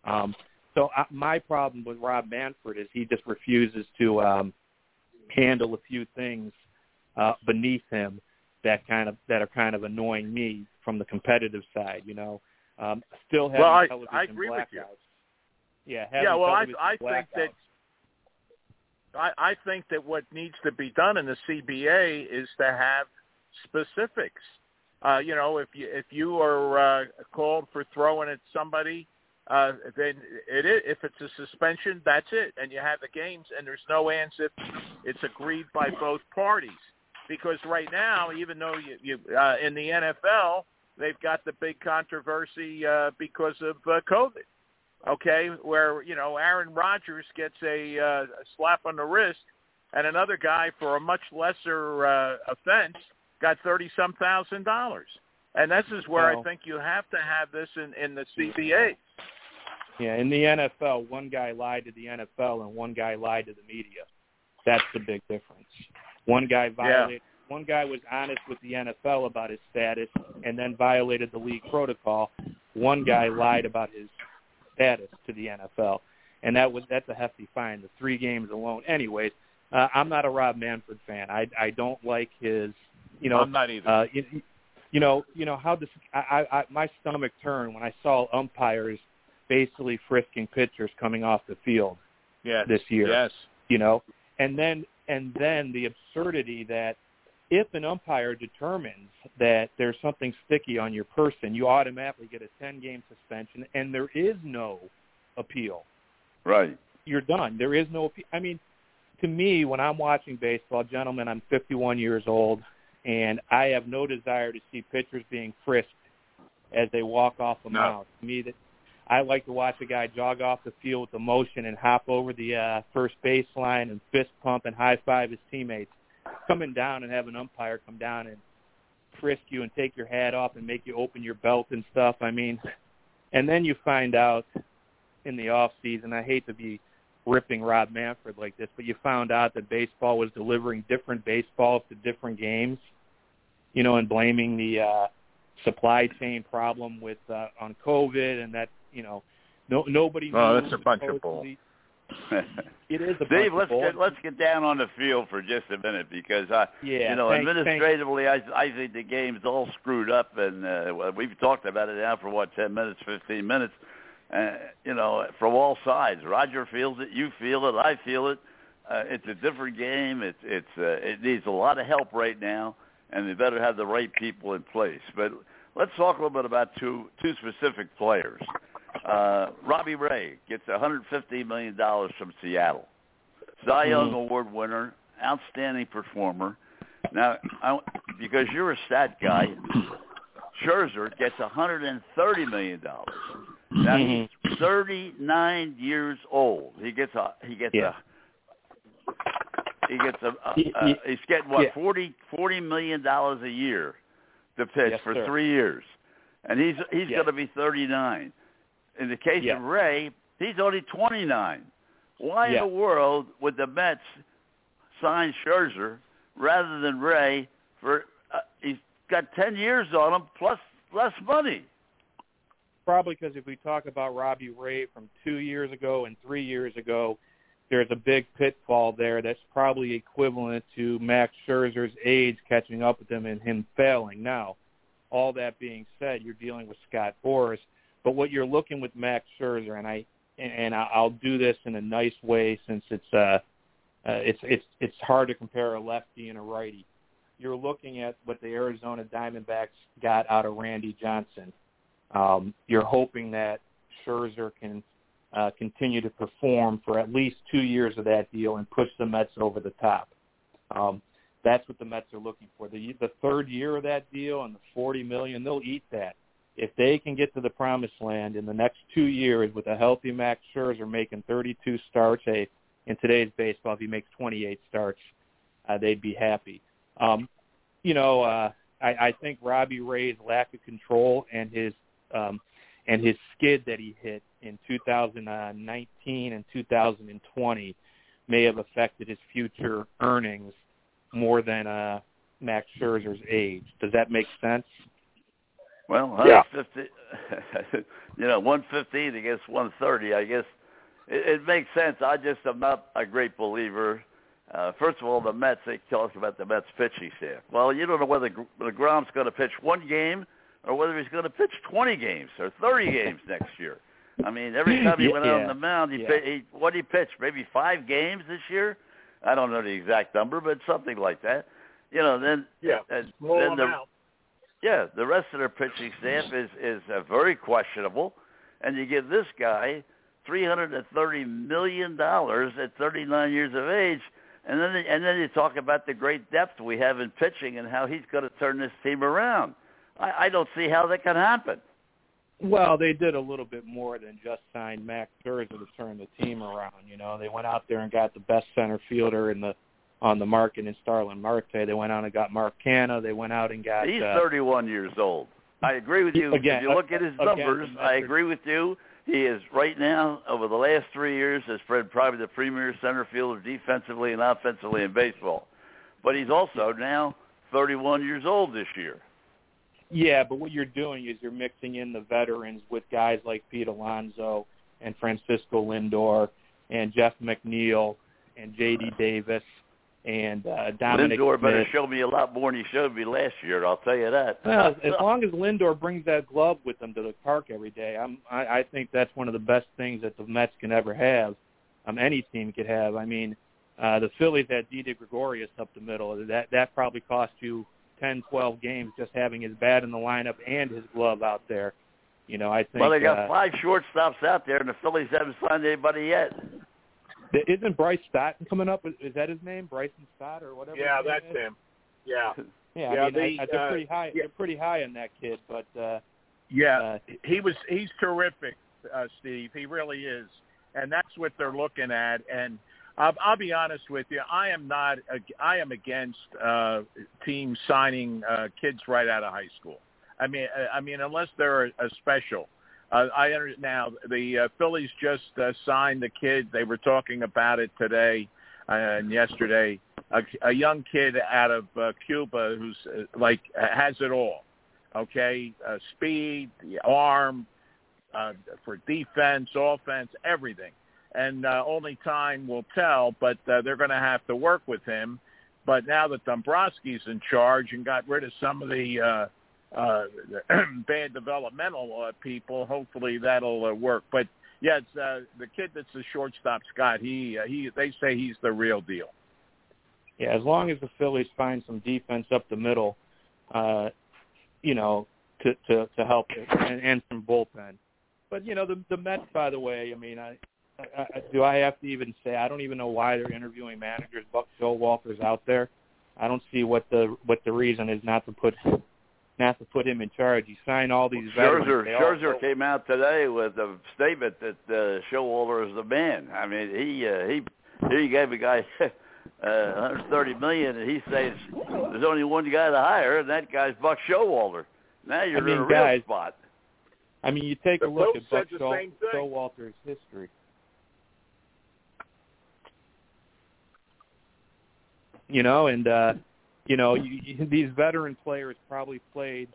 Um, so uh, my problem with Rob Manfred is he just refuses to um, handle a few things uh, beneath him that kind of that are kind of annoying me from the competitive side. You know, um, still having Well, I- television I agree with blackouts. you. Yeah, Yeah, well, I I think that. I, I think that what needs to be done in the CBA is to have specifics. Uh, you know, if you if you are uh, called for throwing at somebody, uh, then it is, if it's a suspension, that's it, and you have the games, and there's no ands if it's agreed by both parties. Because right now, even though you, you uh, in the NFL, they've got the big controversy uh, because of uh, COVID okay, where you know Aaron Rodgers gets a, uh, a slap on the wrist, and another guy for a much lesser uh, offense got thirty some thousand dollars, and this is where I think you have to have this in in the CBA. Yeah, in the NFL, one guy lied to the NFL and one guy lied to the media. That's the big difference. One guy violated. One guy was honest with the NFL about his status and then violated the league protocol. One guy lied about his status to the NFL, and that was that's a hefty fine. The three games alone. Anyways, uh, I'm not a Rob Manfred fan. I I don't like his. You know, I'm not either. uh, you, you know, you know how this. I, I, I my stomach turned when I saw umpires basically frisking pitchers coming off the field yes. this year. Yes. You know, and then and then the absurdity that if an umpire determines that there's something sticky on your person, you automatically get a 10-game suspension, and there is no appeal Right. you're done. There is no. appeal. I mean, to me, when I'm watching baseball, gentlemen, I'm 51 years old, and I have no desire to see pitchers being frisked as they walk off the No. mound. To me, that I like to watch a guy jog off the field with emotion and hop over the uh, first baseline and fist pump and high five his teammates. Coming down and have an umpire come down and frisk you and take your hat off and make you open your belt and stuff. I mean, and then you find out in the off season. I hate to be ripping Rob Manfred like this, but you found out that baseball was delivering different baseballs to different games, you know, and blaming the uh, supply chain problem with uh, on COVID, and that you know, no nobody. Oh, that's a bunch of supposedly- *laughs* It is a bunch Steve, let's bull. get let's get down on the field for just a minute because I, yeah, you know, thank- thank- administratively, I I think the game's all screwed up, and uh, we've talked about it now for what ten minutes, fifteen minutes. Uh, you know, from all sides. Roger feels it, you feel it, I feel it. Uh, it's a different game. It's it's uh, it needs a lot of help right now, and they better have the right people in place. But let's talk a little bit about two two specific players. Uh, Robbie Ray gets 150 million dollars from Seattle. Cy Young Award winner, outstanding performer. Now, I, because you're a stat guy, Scherzer gets 130 million dollars. Now he's 39 years old. He gets a he gets Yeah. a he gets a, a, a he's getting what yeah. forty forty million dollars a year to pitch Yes, for sir. three years, and he's he's going to be 39. In the case Yeah. of Ray, he's only 29. Why Yeah. in the world would the Mets sign Scherzer rather than Ray for uh, he's got 10 years on him plus less money. probably because if we talk about Robbie Ray from two years ago and three years ago, there's a big pitfall there that's probably equivalent to Max Scherzer's age catching up with him and him failing. Now, all that being said, you're dealing with Scott Boras, but what you're looking with Max Scherzer, and I and, I'll do this in a nice way since it's uh, uh it's it's it's hard to compare a lefty and a righty. You're looking at what the Arizona Diamondbacks got out of Randy Johnson. Um, you're hoping that Scherzer can uh, continue to perform for at least two years of that deal and push the Mets over the top. Um, that's what the Mets are looking for. The the third year of that deal and the forty million, they'll eat that. If they can get to the promised land in the next two years with a healthy Max Scherzer making 32 starts, in today's baseball, if he makes 28 starts, uh, they'd be happy. Um, you know, uh, I, I think Robbie Ray's lack of control and his um, and his skid that he hit in 2019 and 2020 may have affected his future earnings more than uh, Max Scherzer's age. Does that make sense? Well, Yeah. 150, *laughs* you know, 115 against 130, I guess it, it makes sense. I just am not a great believer. Uh, first of all, the Mets, they talk about the Mets pitching staff. Well, you don't know whether Gr- DeGrom's going to pitch one game or whether he's going to pitch 20 games or 30 *laughs* games next year. I mean, every *laughs* time he Yeah, went out on the mound, he, yeah. he what did he pitch? Maybe five games this year. I don't know the exact number, but something like that. You know, then Yeah, and then the, amount. Yeah, the rest of their pitching staff is is uh, very questionable, and you give this guy three hundred and thirty million dollars at thirty nine years of age, and then and then you talk about the great depth we have in pitching and how he's going to turn this team around. I, I don't see how that can happen. Well, they did a little bit more than just sign Max Scherzer to turn the team around. You know, they went out there and got the best center fielder in the on the market in Starling Marte. They went out and got Mark Canha. They went out and got He's uh, 31 years old. I agree with you. Again, if you look at his numbers, the I agree with you. He is right now over the last three years has spread probably the premier center fielder defensively and offensively in baseball. But he's also now 31 years old this year. Yeah, but what you're doing is you're mixing in the veterans with guys like Pete Alonso and Francisco Lindor and Jeff McNeil and J.D. Davis and uh, Dominic Lindor better Smith. show me a lot more than he showed me last year. I'll tell you that. Well, *laughs* as long as Lindor brings that glove with him to the park every day, I'm, I, I think that's one of the best things that the Mets can ever have. Um, any team could have. I mean, uh, the Phillies had Didi Gregorius up the middle. That that probably cost you ten, twelve games just having his bat in the lineup and his glove out there. You know, I think. well, they got uh, five shortstops out there, and the Phillies haven't signed anybody yet. Isn't Bryce Stott coming up? Is- that his name, Bryson Stott or whatever? Yeah, that's is? him. Yeah. Yeah, *laughs* Yeah, I mean, the, I, they're uh, pretty high. yeah. They're pretty high on that kid, but uh, Yeah, uh, he was he's terrific, uh, Steve. He really is, and that's what they're looking at. And I'll, I'll be honest with you, I am not. I am against uh, teams signing uh, kids right out of high school. I mean, uh, I mean, unless they're a, a special. Uh, I under now the uh, Phillies just uh, signed the kid. They were talking about it today uh, and yesterday. A, a young kid out of uh, Cuba who's uh, like has it all okay, uh, speed, the arm, uh, for defense, offense, everything. And uh, only time will tell, but uh, they're going to have to work with him. But now that Dombrowski's in charge and got rid of some of the uh, uh, *clears throat* bad developmental uh, people, hopefully that'll uh, work. But yeah, it's, uh, the kid that's the shortstop, Scott. He uh, he. They say he's the real deal. Yeah, as long as the Phillies find some defense up the middle, uh, you know, to to to help it, and, and some bullpen. But you know, the the Mets, by the way, I mean, I, I, do I have to even say I don't even know why they're interviewing managers. Buck Showalter's out there. I don't see what the what the reason is not to put not to put him in charge. He signed all these veterans. Scherzer, They all- came out today with a statement that uh, Showalter is the man. I mean, he uh, he he gave a guy *laughs* uh, 130 million, and he says there's only one guy to hire, and that guy's Buck Showalter. Now you're I mean, in a real guys, spot. I mean, you take a look at Buck Show. Showalter's history. You know, and uh, you know, you, these veteran players probably played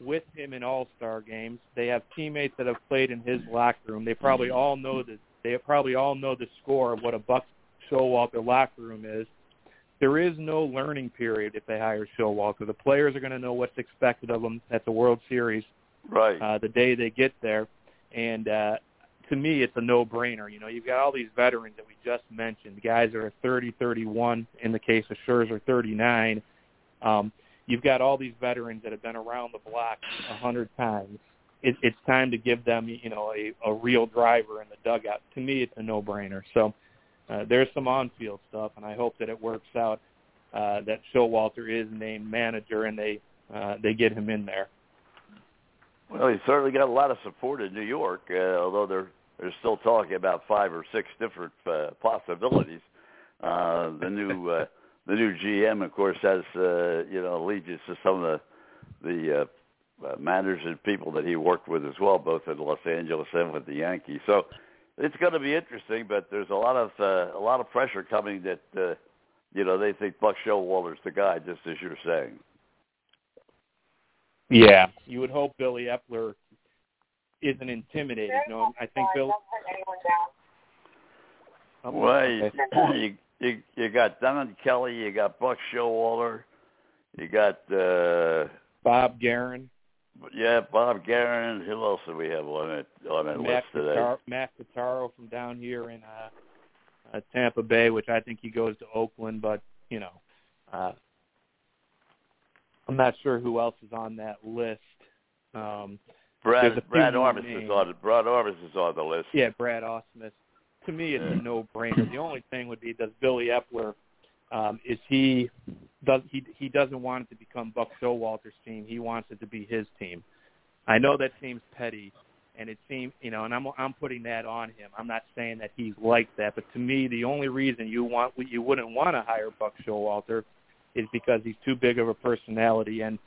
with him in All-Star games. They have teammates that have played in his locker room. They probably all know that they probably all know the score of what a Buck Showalter locker room is. There is no learning period if they hire Showalter. The players are going to know what's expected of them at the World Series Right. uh, the day they get there. And uh, to me, it's a no-brainer. You know, you've got all these veterans that we just mentioned, guys that are 30, 31, in the case of Scherzer, 39. Um, you've got all these veterans that have been around the block a hundred times. It, it's time to give them, you know, a, a real driver in the dugout. To me, it's a no-brainer. So uh, there's some on-field stuff, and I hope that it works out. Uh, that Showalter is named manager, and they uh, they get him in there. Well, he's certainly got a lot of support in New York, uh, although they're they're still talking about five or six different uh, possibilities. Uh, the new uh, *laughs* the new GM, of course, has uh, you know allegiance to some of the the uh, uh, managers and people that he worked with as well, both in Los Angeles and with the Yankees. So it's going to be interesting, but there's a lot of uh, a lot of pressure coming that uh, you know they think Buck Showalter's the guy, just as you're saying. Yeah, you would hope Billy Eppler isn't intimidated. You know, I think Bill. Oh, Well, you, *clears throat* you you you got Don Kelly, you got Buck Showalter, you got uh Bob Geren, yeah Bob Geren. Who else do we have on it on that Matt list today? Quatraro, Matt Quatraro from down here in uh, uh, Tampa Bay, which I think he goes to Oakland, but you know, uh, I'm not sure who else is on that list. Um, Brad Brad Ausmus is on. Brad Ausmus is on the list. Yeah, Brad Ausmus. To me, it's Yeah. a no-brainer. The only thing would be, does Billy Eppler um, is he does he he doesn't want it to become Buck Showalter's team. He wants it to be his team. I know that seems petty, and it seems you know, and I'm I'm putting that on him. I'm not saying that he's like that, but to me, the only reason you want you wouldn't want to hire Buck Showalter is because he's too big of a personality, and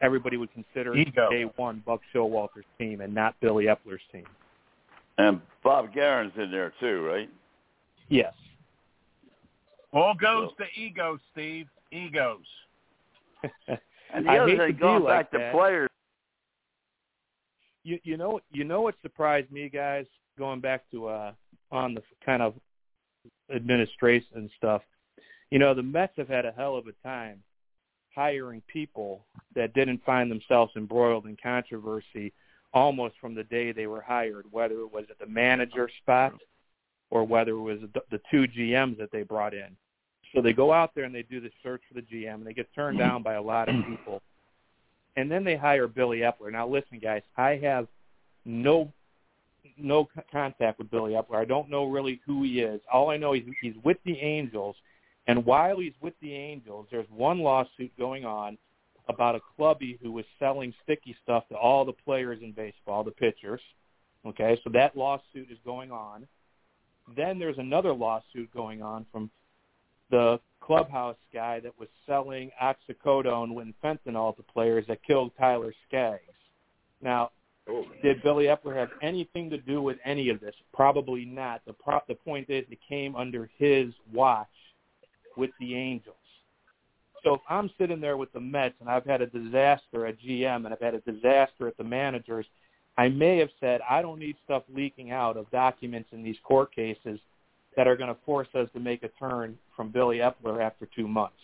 everybody would consider it Ego. day one Buck Showalter's team and not Billy Eppler's team. And Bob Geren's in there too, right? Yes. All goes to ego, Steve. Egos. *laughs* And the I other hate to thing, be going like back to that. players, You you know you know what surprised me, guys, going back to uh on the kind of administration stuff. You know, the Mets have had a hell of a time hiring people that didn't find themselves embroiled in controversy almost from the day they were hired, whether it was at the manager spot or whether it was the, two GMs that they brought in. So they go out there and they do the search for the GM and they get turned down by a lot of *clears throat* people. And then they hire Billy Eppler. Now listen guys, I have no no contact with Billy Eppler. I don't know really who he is. All I know is he's with the Angels and while he's with the Angels, there's one lawsuit going on about a clubby who was selling sticky stuff to all the players in baseball, the pitchers. Okay, so that lawsuit is going on. Then there's another lawsuit going on from the clubhouse guy that was selling oxycodone and fentanyl to players that killed Tyler Skaggs. Now, did Billy Eppler have anything to do with any of this? Probably not. The pro- the point is, it came under his watch with the Angels. So if I'm sitting there with the Mets and I've had a disaster at GM and I've had a disaster at the managers, I may have said I don't need stuff leaking out of documents in these court cases that are going to force us to make a turn from Billy Eppler after two months.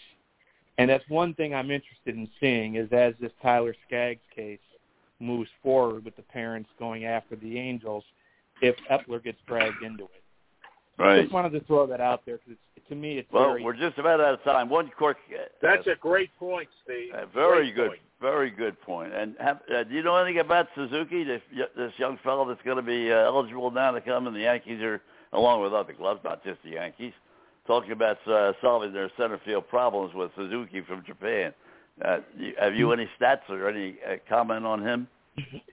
And that's one thing I'm interested in seeing is as this Tyler Skaggs case moves forward with the parents going after the Angels, if Eppler gets dragged into it. right? Just wanted to throw that out there because to me it's Well, very we're just about out of time. One quick. Uh, That's a great point, Steve. uh, very Great good, point. very good point. And have, uh, do you know anything about Suzuki, this this young fellow that's going to be uh, eligible now to come? And the Yankees are, along with other clubs, not just the Yankees, talking about uh, solving their center field problems with Suzuki from Japan. Uh, you, have you any stats or any uh, comment on him?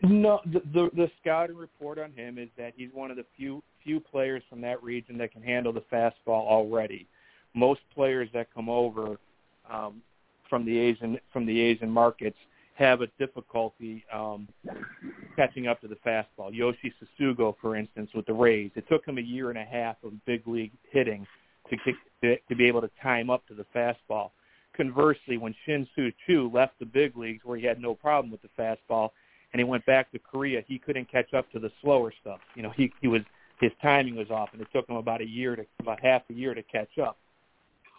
No, the, the the scouting report on him is that he's one of the few few players from that region that can handle the fastball already. Most players that come over um, from the Asian from the Asian markets have a difficulty um, catching up to the fastball. Yoshi Tsutsugo, for instance, with the Rays, it took him a year and a half of big league hitting to to, to be able to time up to the fastball. Conversely, when Shin Soo Choo left the big leagues where he had no problem with the fastball, and he went back to Korea, he couldn't catch up to the slower stuff. You know, he he was his timing was off, and it took him about a year to about half a year to catch up.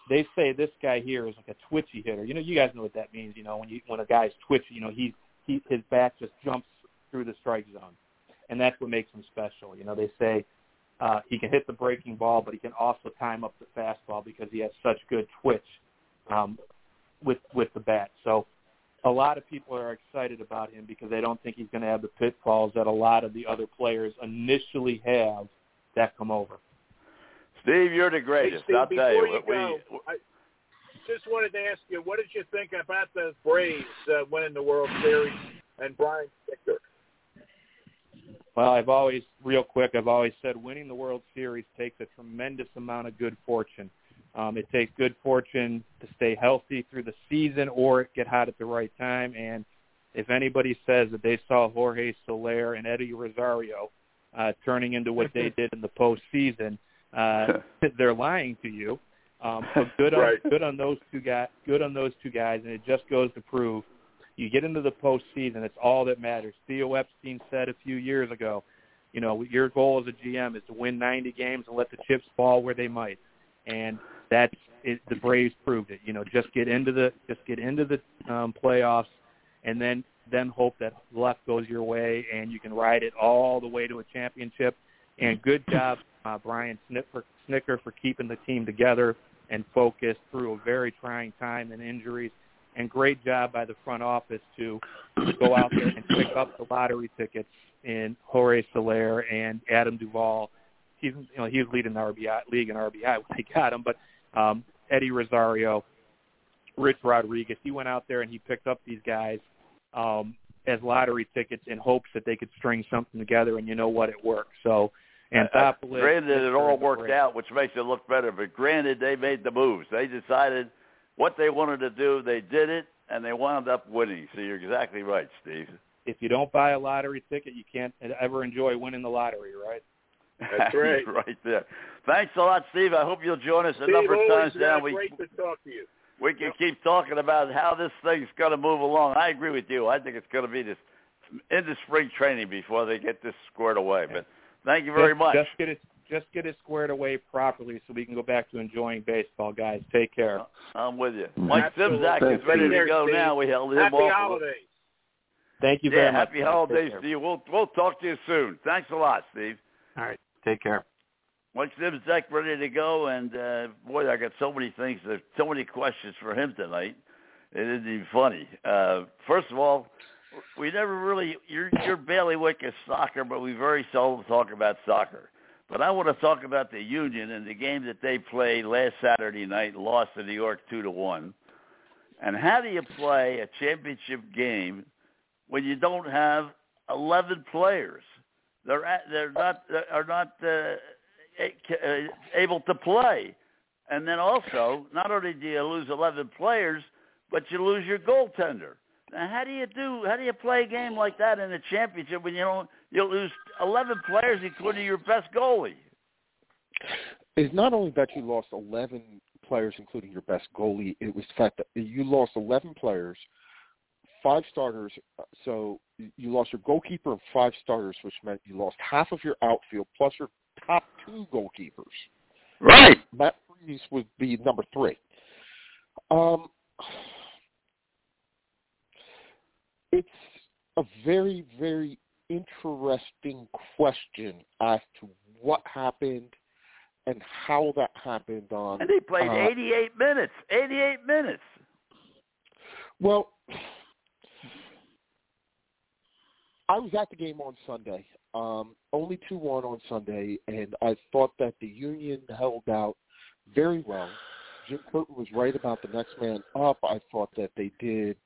They say this guy here is like a twitchy hitter. You know, you guys know what that means. You know, when you when a guy's twitchy, you know, he he his bat just jumps through the strike zone, and that's what makes him special. You know, they say uh, he can hit the breaking ball, but he can also time up the fastball because he has such good twitch um, with with the bat. So a lot of people are excited about him because they don't think he's going to have the pitfalls that a lot of the other players initially have that come over. Steve, you're the greatest. Hey, Steve, I'll tell you. before you go, we, I just wanted to ask you, what did you think about the Braves uh, winning the World Series and Brian Snitker? Well, I've always, real quick, I've always said winning the World Series takes a tremendous amount of good fortune. Um, it takes good fortune to stay healthy through the season or get hot at the right time. And if anybody says that they saw Jorge Soler and Eddie Rosario uh, turning into what they did in the postseason, uh, *laughs* *laughs* they're lying to you. Um, so good on Right. good on those two guys. Good on those two guys, and it just goes to prove you get into the postseason. It's all that matters. Theo Epstein said a few years ago, you know, your goal as a GM is to win 90 games and let the chips fall where they might, and that's it, the Braves proved it. You know, just get into the just get into the um, playoffs, and then then hope that luck goes your way and you can ride it all the way to a championship. And good job, uh, Brian Snitker, Snicker, for keeping the team together and focused through a very trying time and injuries. And great job by the front office to go out there and pick up the lottery tickets in Jorge Soler and Adam Duvall. He's you know he was leading the RBI league in RBI when they got him, but um, Eddie Rosario, Rich Rodriguez, he went out there and he picked up these guys um, as lottery tickets in hopes that they could string something together. And you know what, it worked. So Anthopoulos. Uh, granted, it all worked out, which makes it look better. But granted, they made the moves. They decided what they wanted to do. They did it, and they wound up winning. So you're exactly right, Steve. If you don't buy a lottery ticket, you can't ever enjoy winning the lottery, right? That's *laughs* right. right there. Thanks a lot, Steve. I hope you'll join us a Steve, number of times uh, down. We great to talk to you. we can keep talking about how this thing's going to move along. I agree with you. I think it's going to be this into spring training before they get this squared away. But thank you very just, much. Just get it, just get it squared away properly, so we can go back to enjoying baseball, guys. Take care. I'm with you. Mike Absolutely. Simzak is ready to go Steve. now. We held him Happy off. holidays. Thank you yeah, very much. happy guys. holidays Take care. to you. We'll we'll talk to you soon. Thanks a lot, Steve. All right. Take care. Mike Simzak ready to go, and uh, boy, I got so many things. There's so many questions for him tonight. It isn't even funny. Uh, first of all, we never really your your bailiwick is soccer, but we very seldom talk about soccer. But I want to talk about the Union and the game that they played last Saturday night, lost to New York two to one. And how do you play a championship game when you don't have eleven players? They're at, they're not are not uh, uh, able to play. And then also, not only do you lose 11 players, but you lose your goaltender. Now, how do you do? How do you play a game like that in a championship when you don't you lose 11 players, including your best goalie? It's not only that you lost 11 players, including your best goalie, it was the fact that you lost 11 players, five starters. uh, So you lost your goalkeeper and five starters, which meant you lost half of your outfield plus your top two goalkeepers. Right. Matt Freese would be number three. Um, it's a very, very interesting question as to what happened and how that happened on. And they played uh, 88 minutes. 88 minutes. Well, I was at the game on Sunday. Um, only two one on Sunday, and I thought that the Union held out very well. Jim Curtin was right about the next man up. I thought that they did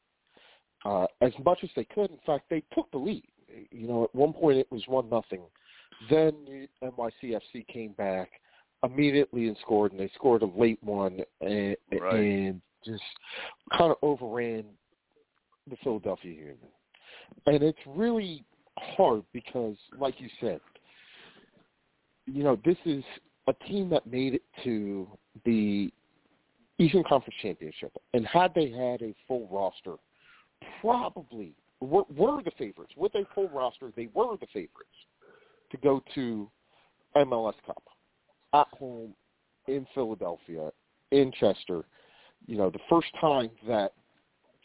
uh, as much as they could. In fact, they took the lead. You know, at one point it was one nothing. Then NYCFC came back immediately and scored, and they scored a late one and, Right. and just kind of overran the Philadelphia Union. And it's really hard because, like you said, you know, this is a team that made it to the Eastern Conference Championship, and had they had a full roster, probably were, were the favorites. With a full roster, they were the favorites to go to MLS Cup at home in Philadelphia, in Chester. You know, the first time that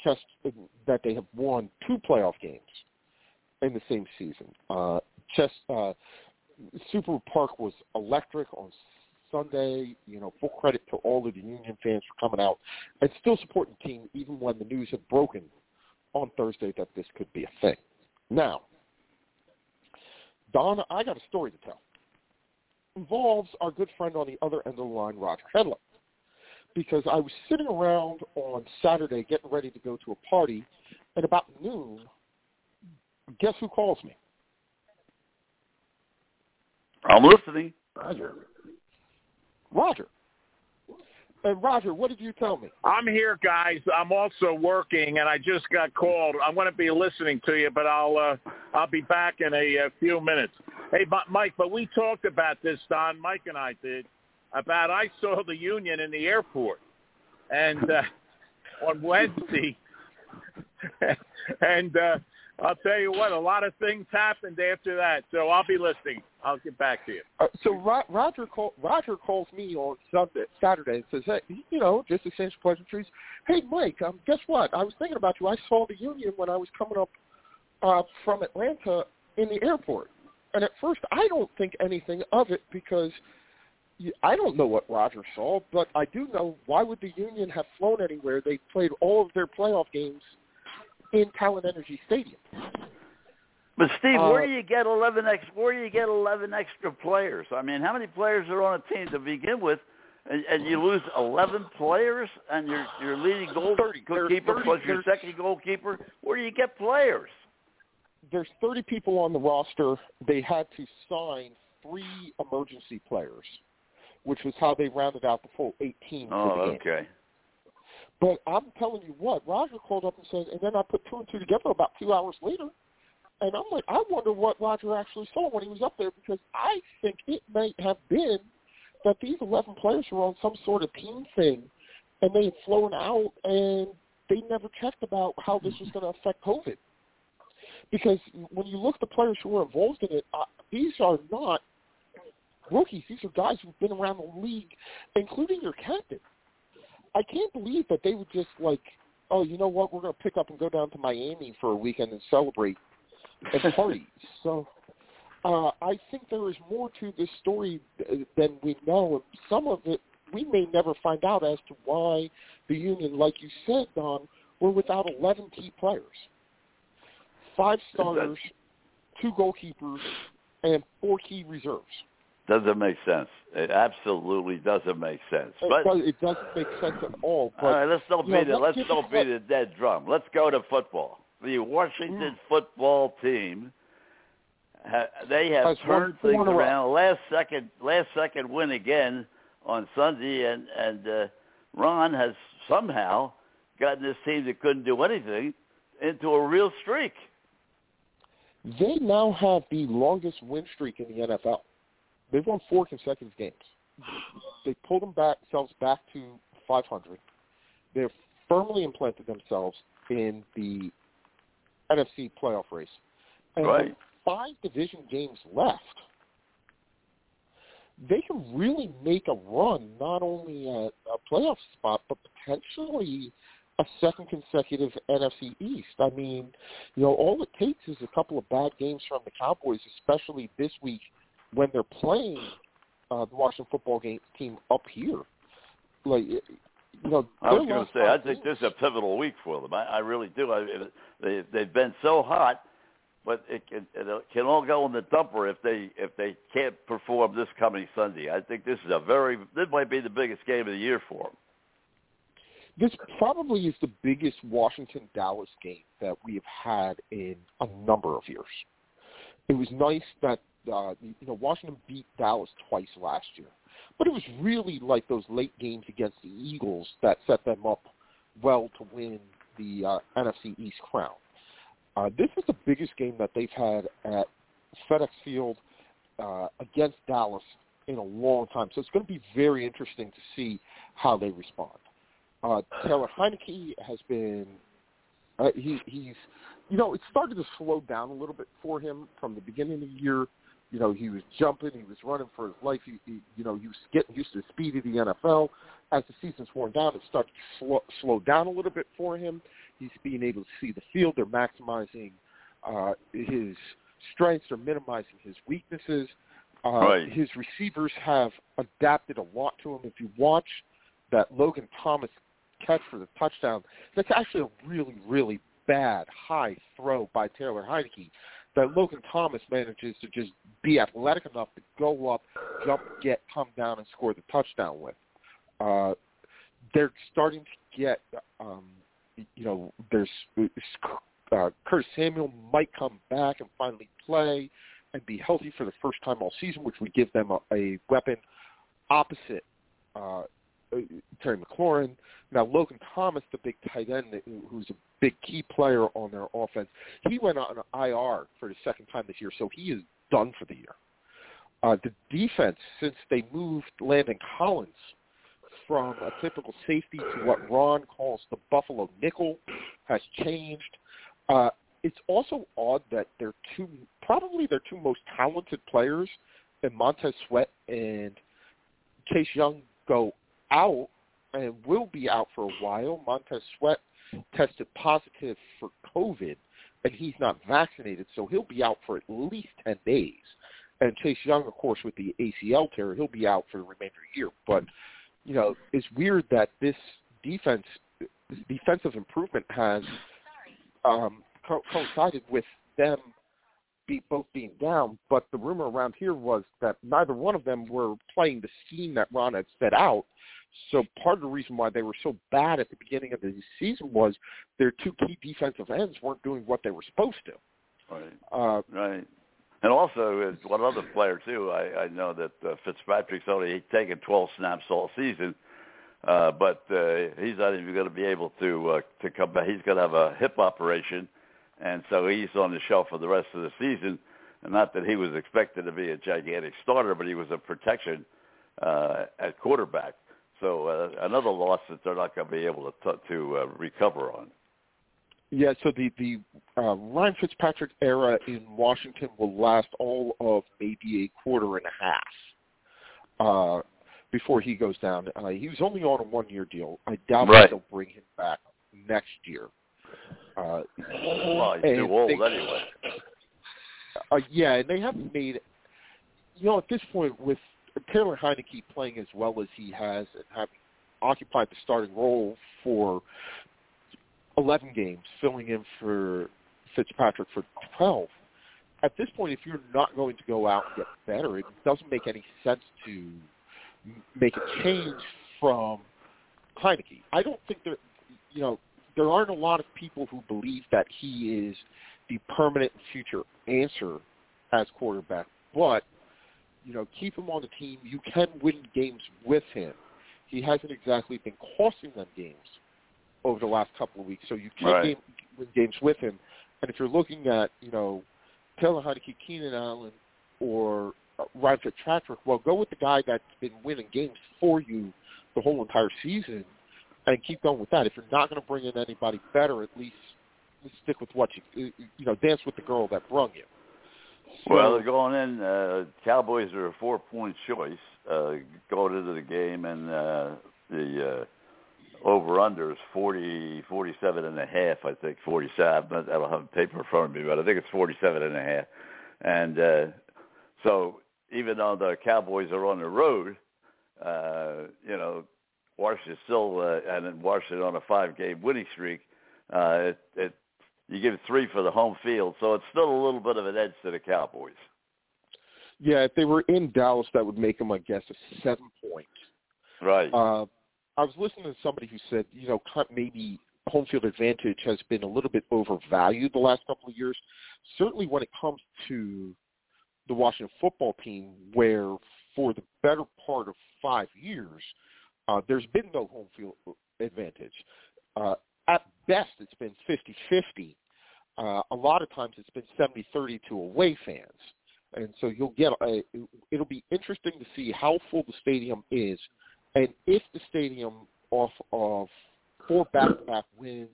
Chester that they have won two playoff games in the same season. Uh, Chest, uh, Subaru Park was electric on Sunday. You know, full credit to all of the Union fans for coming out and still supporting the team, even when the news had broken on Thursday that this could be a thing. Now, Don, I got a story to tell. Involves our good friend on the other end of the line, Roger Headland. Because I was sitting around on Saturday getting ready to go to a party, and about noon, guess who calls me? I'm listening. Roger. Roger. And Roger, what did you tell me? I'm here, guys. I'm also working, and I just got called. I'm going to be listening to you, but I'll uh, I'll be back in a, a few minutes. Hey, Mike, but we talked about this, Don. Mike and I did about I saw the Union in the airport, and uh, on Wednesday, *laughs* and uh, I'll tell you what, a lot of things happened after that. So I'll be listening. I'll get back to you. Uh, so Ro- Roger call, Roger calls me on Sunday, Saturday and says, "Hey, you know, just exchange pleasantries. Hey, Mike, um, guess what? I was thinking about you. I saw the Union when I was coming up uh, from Atlanta in the airport, and at first I don't think anything of it because I don't know what Roger saw, but I do know why would the Union have flown anywhere? They played all of their playoff games in Talen Energy Stadium. But Steve, Uh, where do you get eleven ex? Where do you get eleven extra players? I mean, how many players are on a team to begin with, and, and you lose eleven players, and your your leading goal 30. There's goalkeeper 30. plus your second goalkeeper? Where do you get players? there's 30 people on the roster. They had to sign three emergency players, which was how they rounded out the full 18 for Oh, the game. okay. But I'm telling you what, Roger called up and said, and then I put two and two together about two hours later, and I'm like, I wonder what Roger actually saw when he was up there because I think it might have been that these 11 players were on some sort of team thing, and they had flown out and they never checked about how this was going to affect COVID. Because when you look at the players who were involved in it, uh, these are not rookies. These are guys who've been around the league, including your captain. I can't believe that they would just like, oh, you know what? We're going to pick up and go down to Miami for a weekend and celebrate and party. *laughs* so uh, I think there is more to this story than we know. And some of it we may never find out as to why the Union, like you said, Don, were without 11 key players. Five starters, two goalkeepers, and four key reserves. Doesn't make sense. It absolutely doesn't make sense. But it doesn't make sense at all. But all right, let's don't you know, it. let's don't beat a dead drum. Let's go to football. The Washington Mm. football team, ha- they have won turned things in around. Last second, last second win again on Sunday, and and uh, Ron has somehow gotten this team that couldn't do anything into a real streak. They now have the longest win streak in the NFL. They've won four consecutive games. They pulled them back, themselves back to 500. They've firmly implanted themselves in the NFC playoff race. And Right. five division games left, they can really make a run not only at a playoff spot, but potentially a second consecutive NFC East. I mean, you know, all it takes is a couple of bad games from the Cowboys, especially this week when they're playing uh, the Washington football game team up here. Like, you know, I was going to say, I think this is a pivotal week for them. I, I really do. I, they they've been so hot, but it can it can all go in the dumper if they if they can't perform this coming Sunday. I think this is a very this might be the biggest game of the year for them. this probably is the biggest Washington Dallas game that we have had in a number of years. It was nice that uh, you know Washington beat Dallas twice last year, but it was really like those late games against the Eagles that set them up well to win the uh, NFC East crown. Uh, this is the biggest game that they've had at FedEx Field uh, against Dallas in a long time. So it's going to be very interesting to see how they respond. Uh, Taylor Heinicke has been uh, he, he's you know it started to slow down a little bit for him from the beginning of the year. You know he was jumping, he was running for his life. He, he you know he was getting used to the speed of the NFL. As the season's worn down, it started to slow, slow down a little bit for him. He's being able to see the field. They're maximizing uh, his strengths. They're minimizing his weaknesses. Uh, Right. His receivers have adapted a lot to him. If you watch that Logan Thomas catch for the touchdown, that's actually a really, really bad high throw by Taylor Heinicke that Logan Thomas manages to just be athletic enough to go up, jump, get, come down, and score the touchdown with. Uh, they're starting to get, um, you know, there's uh, Curtis Samuel might come back and finally play and be healthy for the first time all season, which would give them a, a weapon opposite uh, Terry McLaurin. Now Logan Thomas, the big tight end, who's a big key player on their offense, he went on IR for the second time this year, so he is done for the year. Uh, the defense, since they moved Landon Collins from a typical safety to what Ron calls the Buffalo nickel, has changed. Uh, it's also odd that their two, probably their two most talented players, and Montez Sweat and Chase Young, go out and will be out for a while. Montez Sweat tested positive for COVID, and he's not vaccinated, so he'll be out for at least 10 days. And Chase Young, of course, with the ACL tear, he'll be out for the remainder of the year. But, you know, it's weird that this defense, this defensive improvement has um, co- coincided with them be, both being down. But the rumor around here was that neither one of them were playing the scheme that Ron had set out. So part of the reason why they were so bad at the beginning of the season was their two key defensive ends weren't doing what they were supposed to. Right. Uh, Right. And also, as one other player too, I, I know that uh, Fitzpatrick's only taken 12 snaps all season, uh, but uh, he's not even going to be able to uh, to come back. He's going to have a hip operation, and so he's on the shelf for the rest of the season. And not that he was expected to be a gigantic starter, but he was a protection uh, at quarterback. So uh, another loss that they're not going to be able to t- to uh, recover on. Yeah, so the the uh, Ryan Fitzpatrick era in Washington will last all of maybe a quarter and a half uh, before he goes down. Uh, he was only on a one year deal. I doubt Right. they'll bring him back next year. Uh, Well, he's too old they- anyway. Uh, yeah, and they haven't made, you know, at this point with Taylor Heinicke playing as well as he has and having occupied the starting role for 11 games, filling in for Fitzpatrick for 12. At this point, if you're not going to go out and get better, it doesn't make any sense to make a change from Heinicke. I don't think there, you know, there aren't a lot of people who believe that he is the permanent future answer as quarterback. But, you know, keep him on the team. You can win games with him. He hasn't exactly been costing them games over the last couple of weeks, so you can Right. game, win games with him. And if you're looking at, you know, Taylor Heinicke, Keenan Allen, or Ryan Fitzpatrick, well, go with the guy that's been winning games for you the whole entire season and keep going with that. If you're not going to bring in anybody better, at least stick with what you you know dance with the girl that brung you. Well, they're going in. Uh, Cowboys are a four-point choice uh, going into the game, and uh, the uh, over/under is forty, forty-seven and a half. I think forty-seven. But I don't have a paper in front of me, but I think it's forty-seven and a half. And uh, so, even though the Cowboys are on the road, uh, you know, Washington still, uh, and then Washington on a five-game winning streak. Uh, it, it you give three for the home field, so it's still a little bit of an edge to the Cowboys. yeah, if they were in Dallas, that would make them, I guess, a seven point. Right. Uh, I was listening to somebody who said, you know, maybe home field advantage has been a little bit overvalued the last couple of years. Certainly, when it comes to the Washington football team, where for the better part of five years, uh, there's been no home field advantage. Uh, at best, it's been 50-50. Uh, a lot of times, it's been 70-30 to away fans, and so you'll get. A, it'll be interesting to see how full the stadium is, and if the stadium, off of four back-to-back wins,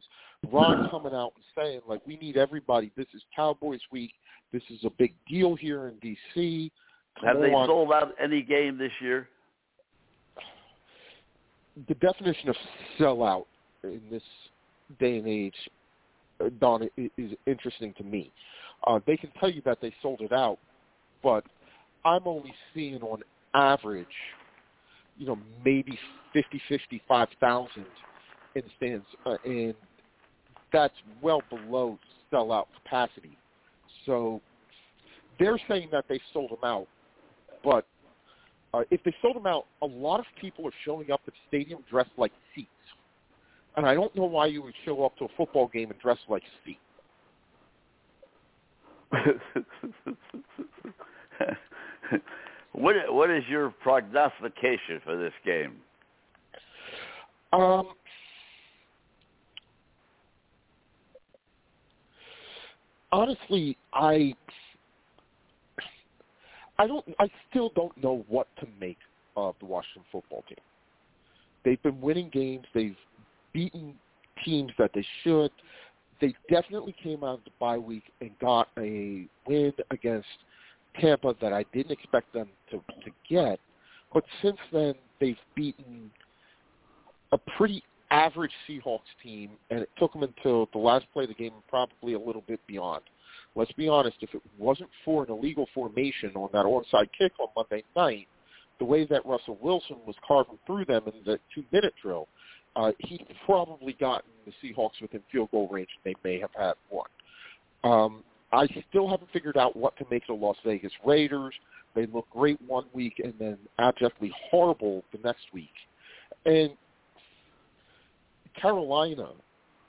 Ron coming out and saying like, "We need everybody. This is Cowboys week. This is a big deal here in D.C." Come Have they on. sold out any game this year? the definition of sellout in this day and age, uh, Don, is interesting to me. Uh, they can tell you that they sold it out, but I'm only seeing on average, you know, maybe 50, 55,000 in stands, uh, and that's well below sellout capacity. So they're saying that they sold them out, but uh, if they sold them out, a lot of people are showing up at the stadium dressed like seats. And I don't know why you would show up to a football game and dress like Steve. what what is your prognostication for this game? Um, honestly, I I don't I still don't know what to make of the Washington football team. They've been winning games. They've beaten teams that they should. They definitely came out of the bye week and got a win against Tampa that I didn't expect them to, to get. But since then, they've beaten a pretty average Seahawks team, and it took them until the last play of the game, probably a little bit beyond. Let's be honest, if it wasn't for an illegal formation on that onside kick on Monday night, the way that Russell Wilson was carving through them in the two-minute drill, uh, he'd probably gotten the Seahawks within field goal range, they may have had one. Um, I still haven't figured out what to make of the Las Vegas Raiders. They look great one week and then abjectly horrible the next week. And Carolina,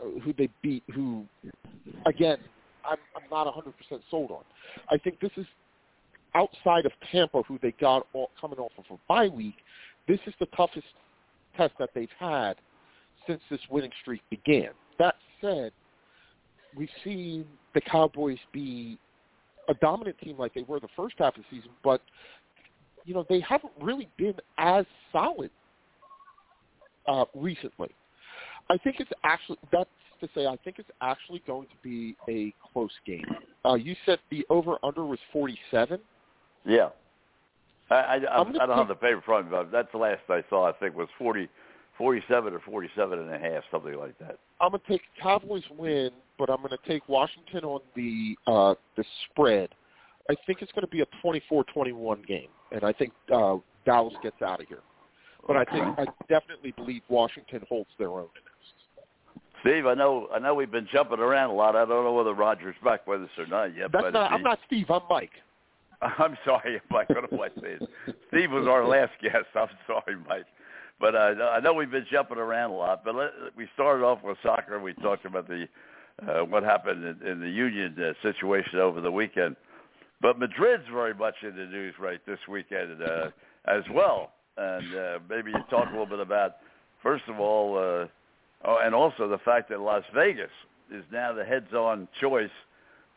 uh, who they beat, who, again, I'm, I'm not 100% sold on. I think this is outside of Tampa, who they got all, coming off of a bye week. This is the toughest test that they've had since this winning streak began. That said, we've seen the Cowboys be a dominant team like they were the first half of the season, but you know they haven't really been as solid uh, recently. I think it's actually that's to say I think it's actually going to be a close game. Uh, you said the over under was forty seven. Yeah. I I, I, I don't have the paper in front of me, but that's the last I saw. I think was forty, forty-seven or forty-seven and a half, something like that. I'm going to take Cowboys win, but I'm going to take Washington on the uh, the spread. I think it's going to be a 24-21 game, and I think uh, Dallas gets out of here. But I think I definitely believe Washington holds their own in this. Steve, I know I know we've been jumping around a lot. I don't know whether Roger's back with us or not yet. That's but not. I'm not Steve. I'm Mike. *laughs* I'm sorry, Mike. What am I saying? Steve was our *laughs* last guest. I'm sorry, Mike. But uh, I know we've been jumping around a lot. But let, we started off with soccer. We talked about the uh, what happened in, in the union uh, situation over the weekend. But Madrid's very much in the news right this weekend uh, as well. And uh, maybe you talk a little bit about, first of all, uh, oh, and also the fact that Las Vegas is now the heads-on choice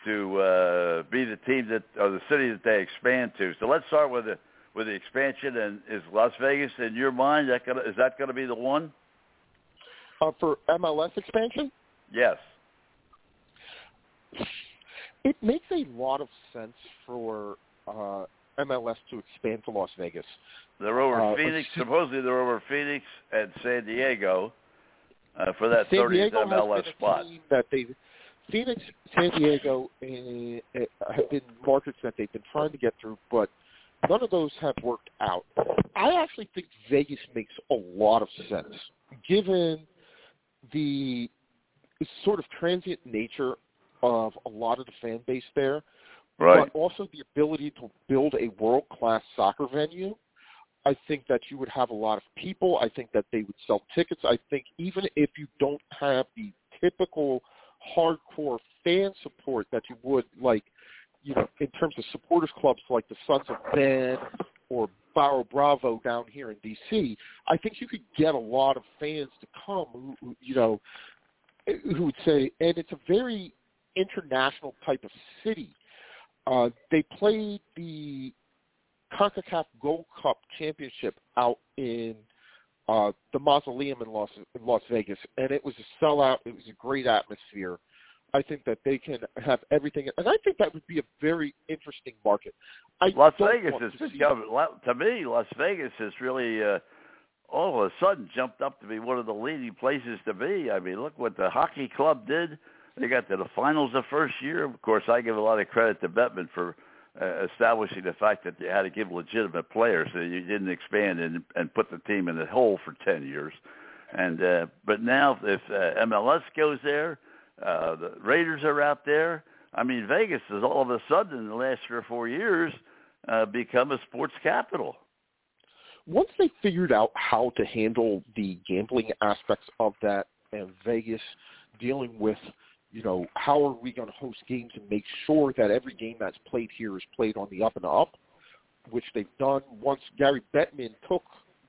to uh, be the team that or the city that they expand to. So let's start with the with the expansion. And is Las Vegas in your mind that gonna, is that going to be the one? Uh, for MLS expansion, Yes. it makes a lot of sense for uh, MLS to expand to Las Vegas. They're over Uh, Phoenix. Supposedly they're over Phoenix and San Diego uh, for that San 30th Diego MLS spot. that they Phoenix, San Diego uh, uh, have been markets that they've been trying to get through, but none of those have worked out. I actually think Vegas makes a lot of sense, given the sort of transient nature of a lot of the fan base there, Right. but also the ability to build a world-class soccer venue. I think that you would have a lot of people. I think that they would sell tickets. I think even if you don't have the typical hardcore fan support that you would like, you know, in terms of supporters clubs like the Sons of Ben or Barra Brava down here in DC, I think you could get a lot of fans to come who, who you know, who would say, and it's a very international type of city. Uh, they played the CONCACAF Gold Cup championship out in uh, the Mausoleum in Las in Las Vegas, and it was a sellout. It was a great atmosphere. I think that they can have everything, and I think that would be a very interesting market. I Las Vegas has to see- to me. Las Vegas has really uh, all of a sudden jumped up to be one of the leading places to be. I mean, look what the hockey club did. They got to the finals the first year. Of course, I give a lot of credit to Bettman for uh, establishing the fact that you had to give legitimate players, so you didn't expand and, and put the team in the hole for ten years. And uh, but now, if uh, MLS goes there, uh, the Raiders are out there. I mean, Vegas has all of a sudden in the last three or four years uh, become a sports capital. once they figured out how to handle the gambling aspects of that and Vegas dealing with, you know, how are we going to host games and make sure that every game that's played here is played on the up and up, which they've done once Gary Bettman took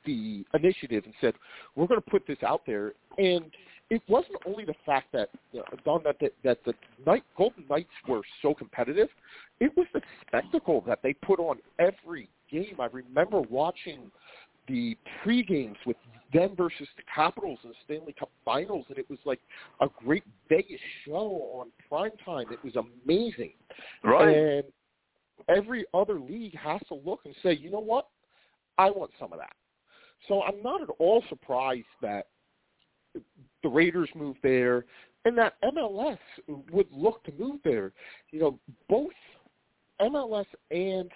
the initiative and said, we're going to put this out there. And it wasn't only the fact that, uh, Don, that, that, that the night, Golden Knights were so competitive. It was the spectacle that they put on every game. I remember watching the pre-games with them versus the Capitals in the Stanley Cup Finals, and it was like a great Vegas show on prime time. It was amazing. Right. And every other league has to look and say, you know what? I want some of that. So I'm not at all surprised that the Raiders moved there and that MLS would look to move there. You know, both MLS and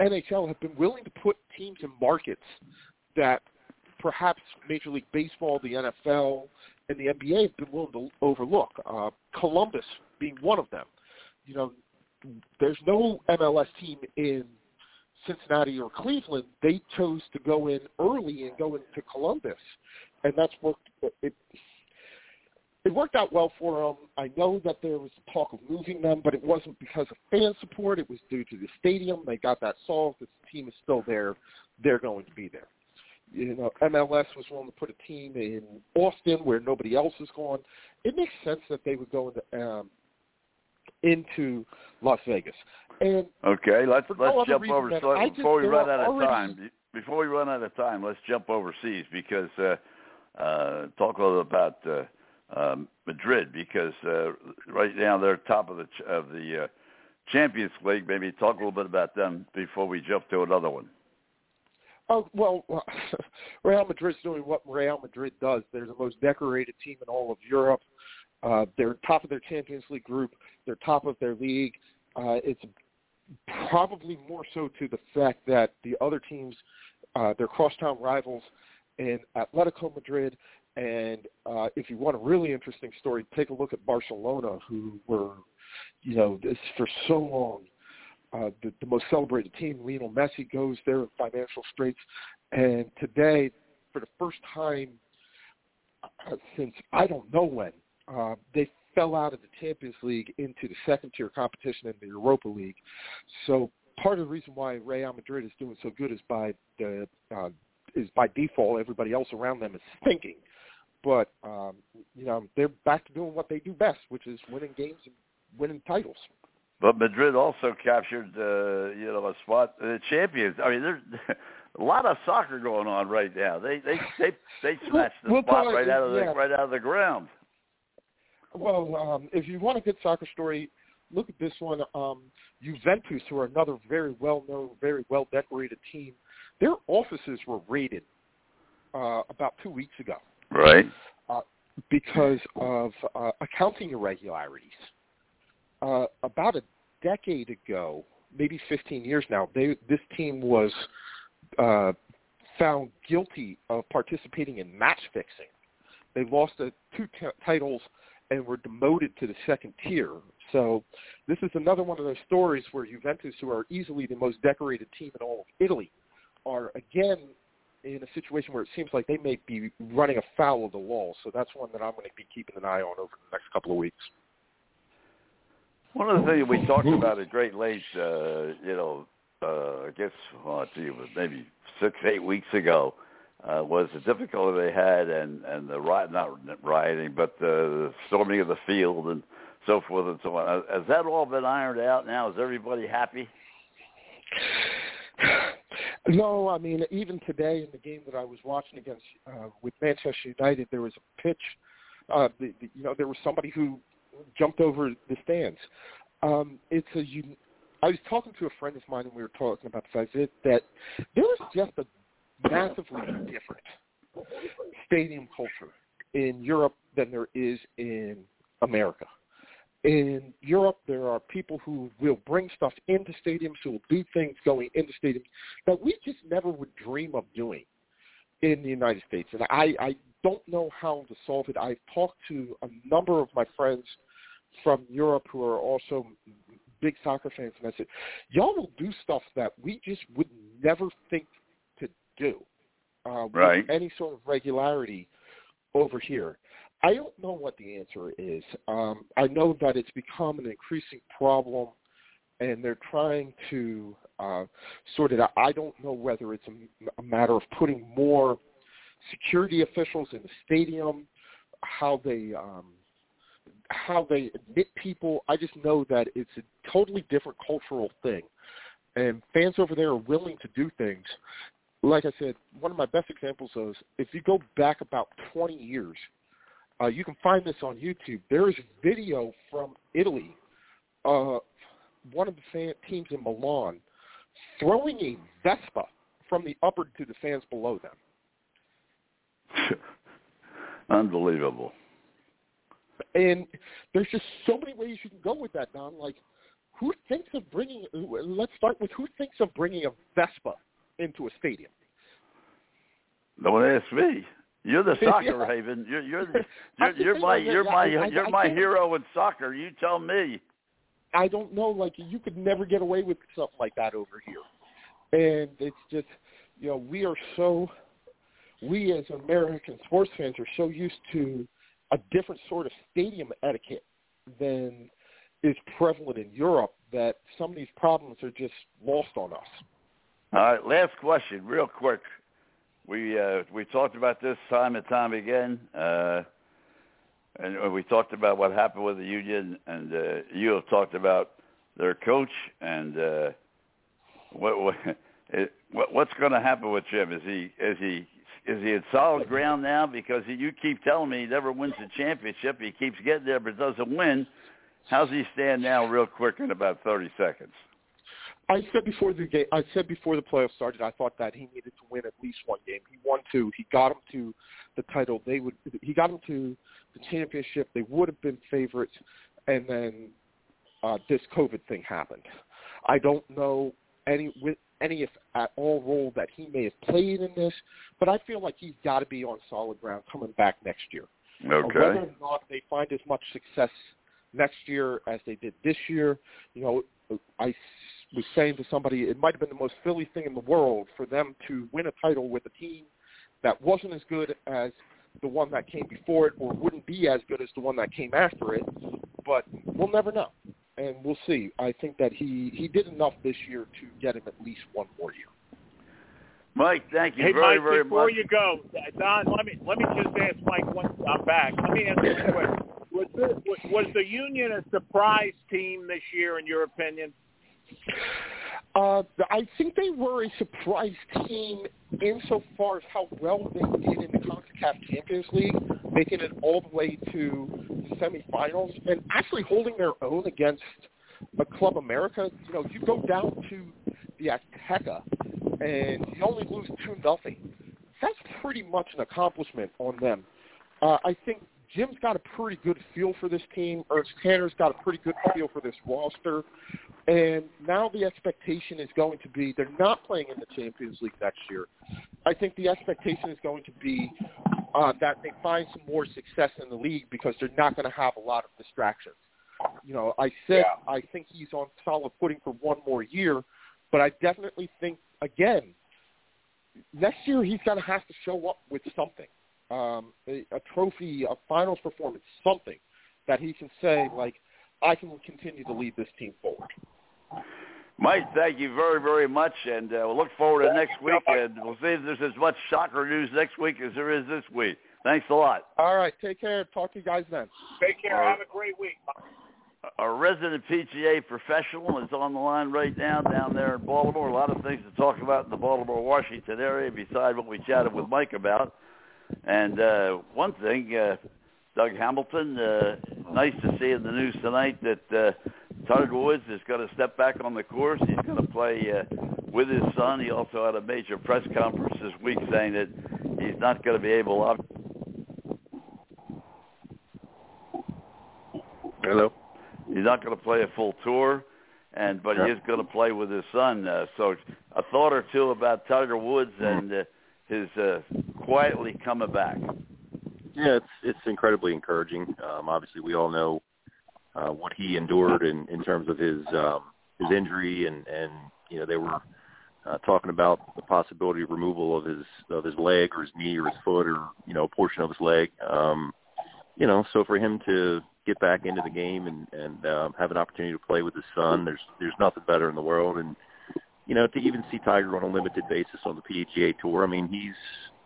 NHL have been willing to put teams in markets that perhaps Major League Baseball, the NFL, and the NBA have been willing to overlook. Uh, Columbus being one of them. You know, there's no MLS team in Cincinnati or Cleveland. They chose to go in early and go into Columbus, and that's worked. It, it worked out well for them. I know that there was talk of moving them, but it wasn't because of fan support. It was due to the stadium. They got that solved. The team is still there. They're going to be there. You know, MLS was willing to put a team in Austin where nobody else is going. It makes sense that they would go into um, into Las Vegas. And Okay, let's let's other jump over so before we run out of already- time. Before we run out of time, let's jump overseas because uh, uh, talk a little about uh, um, Madrid because uh, right now they're top of the ch- of the uh, Champions League. Maybe talk a little bit about them before we jump to another one. Oh well, *laughs* Real Madrid's doing what Real Madrid does. They're the most decorated team in all of Europe. Uh, they're top of their Champions League group. They're top of their league. Uh, it's probably more so to the fact that the other teams, uh, they're crosstown rivals in Atletico Madrid. And uh, if you want a really interesting story, take a look at Barcelona, who were, you know, this for so long uh, the, the most celebrated team. Lionel Messi goes there in financial straits, and today, for the first time uh, since I don't know when, uh, they fell out of the Champions League into the second tier competition in the Europa League. So part of the reason why Real Madrid is doing so good is by the uh, is by default everybody else around them is *laughs* thinking. But um, you know they're back to doing what they do best, which is winning games and winning titles. But Madrid also captured, uh, you know, a spot the champions. I mean, there's *laughs* a lot of soccer going on right now. They they they they *laughs* snatched the We'll spot call it- right out of the yeah. right out of the ground. Well, um, if you want a good soccer story, look at this one. Um, Juventus, who are another very well-known, very well-decorated team, their offices were raided uh, about two weeks ago Right. because of uh, accounting irregularities. Uh, about a decade ago, maybe 15 years now, they, this team was uh, found guilty of participating in match fixing. They lost the two t- titles and were demoted to the second tier. So this is another one of those stories where Juventus, who are easily the most decorated team in all of Italy, are again in a situation where it seems like they may be running afoul of the law. So that's one that I'm going to be keeping an eye on over the next couple of weeks. One of the things we talked about at Great Lakes, uh, you know, uh, I guess, well, gee, it was maybe six, eight weeks ago, uh, was the difficulty they had and and the riot, not rioting, but the storming of the field and so forth and so on. Has that all been ironed out now? Is everybody happy? No, I mean even today in the game that I was watching against uh, with Manchester United, there was a pitch. Uh, the, the, you know, there was somebody who jumped over the stands. Um, it's a. Un- I was talking to a friend of mine, and we were talking about the fact that, that there is just a massively different stadium culture in Europe than there is in America. In Europe, there are people who will bring stuff into stadiums, who will do things going into stadiums that we just never would dream of doing in the United States. And I, I don't know how to solve it. I've talked to a number of my friends from Europe who are also big soccer fans, and I said, y'all will do stuff that we just would never think to do uh, Right. with any sort of regularity over here. I don't know what the answer is. Um, I know that it's become an increasing problem, and they're trying to uh, sort it out. I don't know whether it's a, a matter of putting more security officials in the stadium, how they um, how they admit people. I just know that it's a totally different cultural thing, and fans over there are willing to do things. Like I said, one of my best examples is if you go back about 20 years, uh, you can find this on YouTube. There is video from Italy, uh, one of the fan teams in Milan, throwing a Vespa from the upper to the fans below them. *laughs* Unbelievable. And there's just so many ways you can go with that, Don. Like, who thinks of bringing? Let's start with who thinks of bringing a Vespa into a stadium. Don't ask me. You're the *laughs* soccer Yeah. haven. You're you're *laughs* the, you're, you're my you're my I- you're my hero in soccer. You tell me. I don't know. Like, you could never get away with something like that over here. And it's just, you know, we are so, we as American sports fans are so used to a different sort of stadium etiquette than is prevalent in Europe that some of these problems are just lost on us. All right, last question, real quick. We uh, we talked about this time and time again, uh, and we talked about what happened with the union, and uh, you have talked about their coach and uh, what what, *laughs* what's going to happen with Jim? Is he is he is he in solid ground now? Because you keep telling me he never wins the championship. He keeps getting there, but doesn't win. How's he stand now, real quick, in about thirty seconds? I said before the game, I said before the playoffs started, I thought that he needed to win at least one game. He won two. He got him to the title. They would. He got him to the championship. They would have been favorites, and then uh, this COVID thing happened. I don't know any with any if at all role that he may have played in this, but I feel like he's got to be on solid ground coming back next year. Uh, Okay. Whether or not they find as much success next year as they did this year, you know, I was saying to somebody, it might have been the most Philly thing in the world for them to win a title with a team that wasn't as good as the one that came before it, or wouldn't be as good as the one that came after it. But we'll never know, and we'll see. I think that he he did enough this year to get him at least one more year. Mike, thank you Hey, very Mike, very before much. you go, Don, let me let me just ask Mike one. I'm back. Let me ask you a question. Was the, was- was the Union a surprise team this year, in your opinion? Uh, I think they were a surprise team insofar as how well they did in the CONCACAF Champions League, making it all the way to the semifinals and actually holding their own against a Club America. You know, if you go down to the Azteca and you only lose two nothing. That's pretty much an accomplishment on them. Uh, I think Jim's got a pretty good feel for this team. Ernst Tanner's got a pretty good feel for this roster. And now the expectation is going to be they're not playing in the Champions League next year. I think the expectation is going to be uh, that they find some more success in the league because they're not going to have a lot of distractions. You know, I said I think he's on solid footing for one more year, but I definitely think again next year he's going to have to show up with something, um, a, a trophy, a finals performance, something that he can say like, I can continue to lead this team forward. Mike, thank you very, very much, and uh, we'll look forward to next week, and we'll see if there's as much soccer news next week as there is this week. Thanks a lot. All right, take care. Talk to you guys then. Take care. All right. Have a great week. Our resident PGA professional is on the line right now down there in Baltimore. A lot of things to talk about in the Baltimore-Washington area besides what we chatted with Mike about. And uh, one thing, uh, Doug Hamilton, uh, nice to see in the news tonight that uh, Tiger Woods is going to step back on the course. He's going to play uh, with his son. He also had a major press conference this week saying that he's not going to be able. Hello. He's not going to play a full tour, and but he is going to play with his son. Uh, so a thought or two about Tiger Woods and uh, his uh, quietly coming back. Yeah, it's it's incredibly encouraging. Um, obviously, we all know uh, what he endured in, in terms of his um, his injury, and and you know they were uh, talking about the possibility of removal of his of his leg or his knee or his foot or you know a portion of his leg. Um, you know, so for him to get back into the game and and um, have an opportunity to play with his son, there's there's nothing better in the world. And you know, to even see Tiger on a limited basis on the PGA Tour, I mean, he's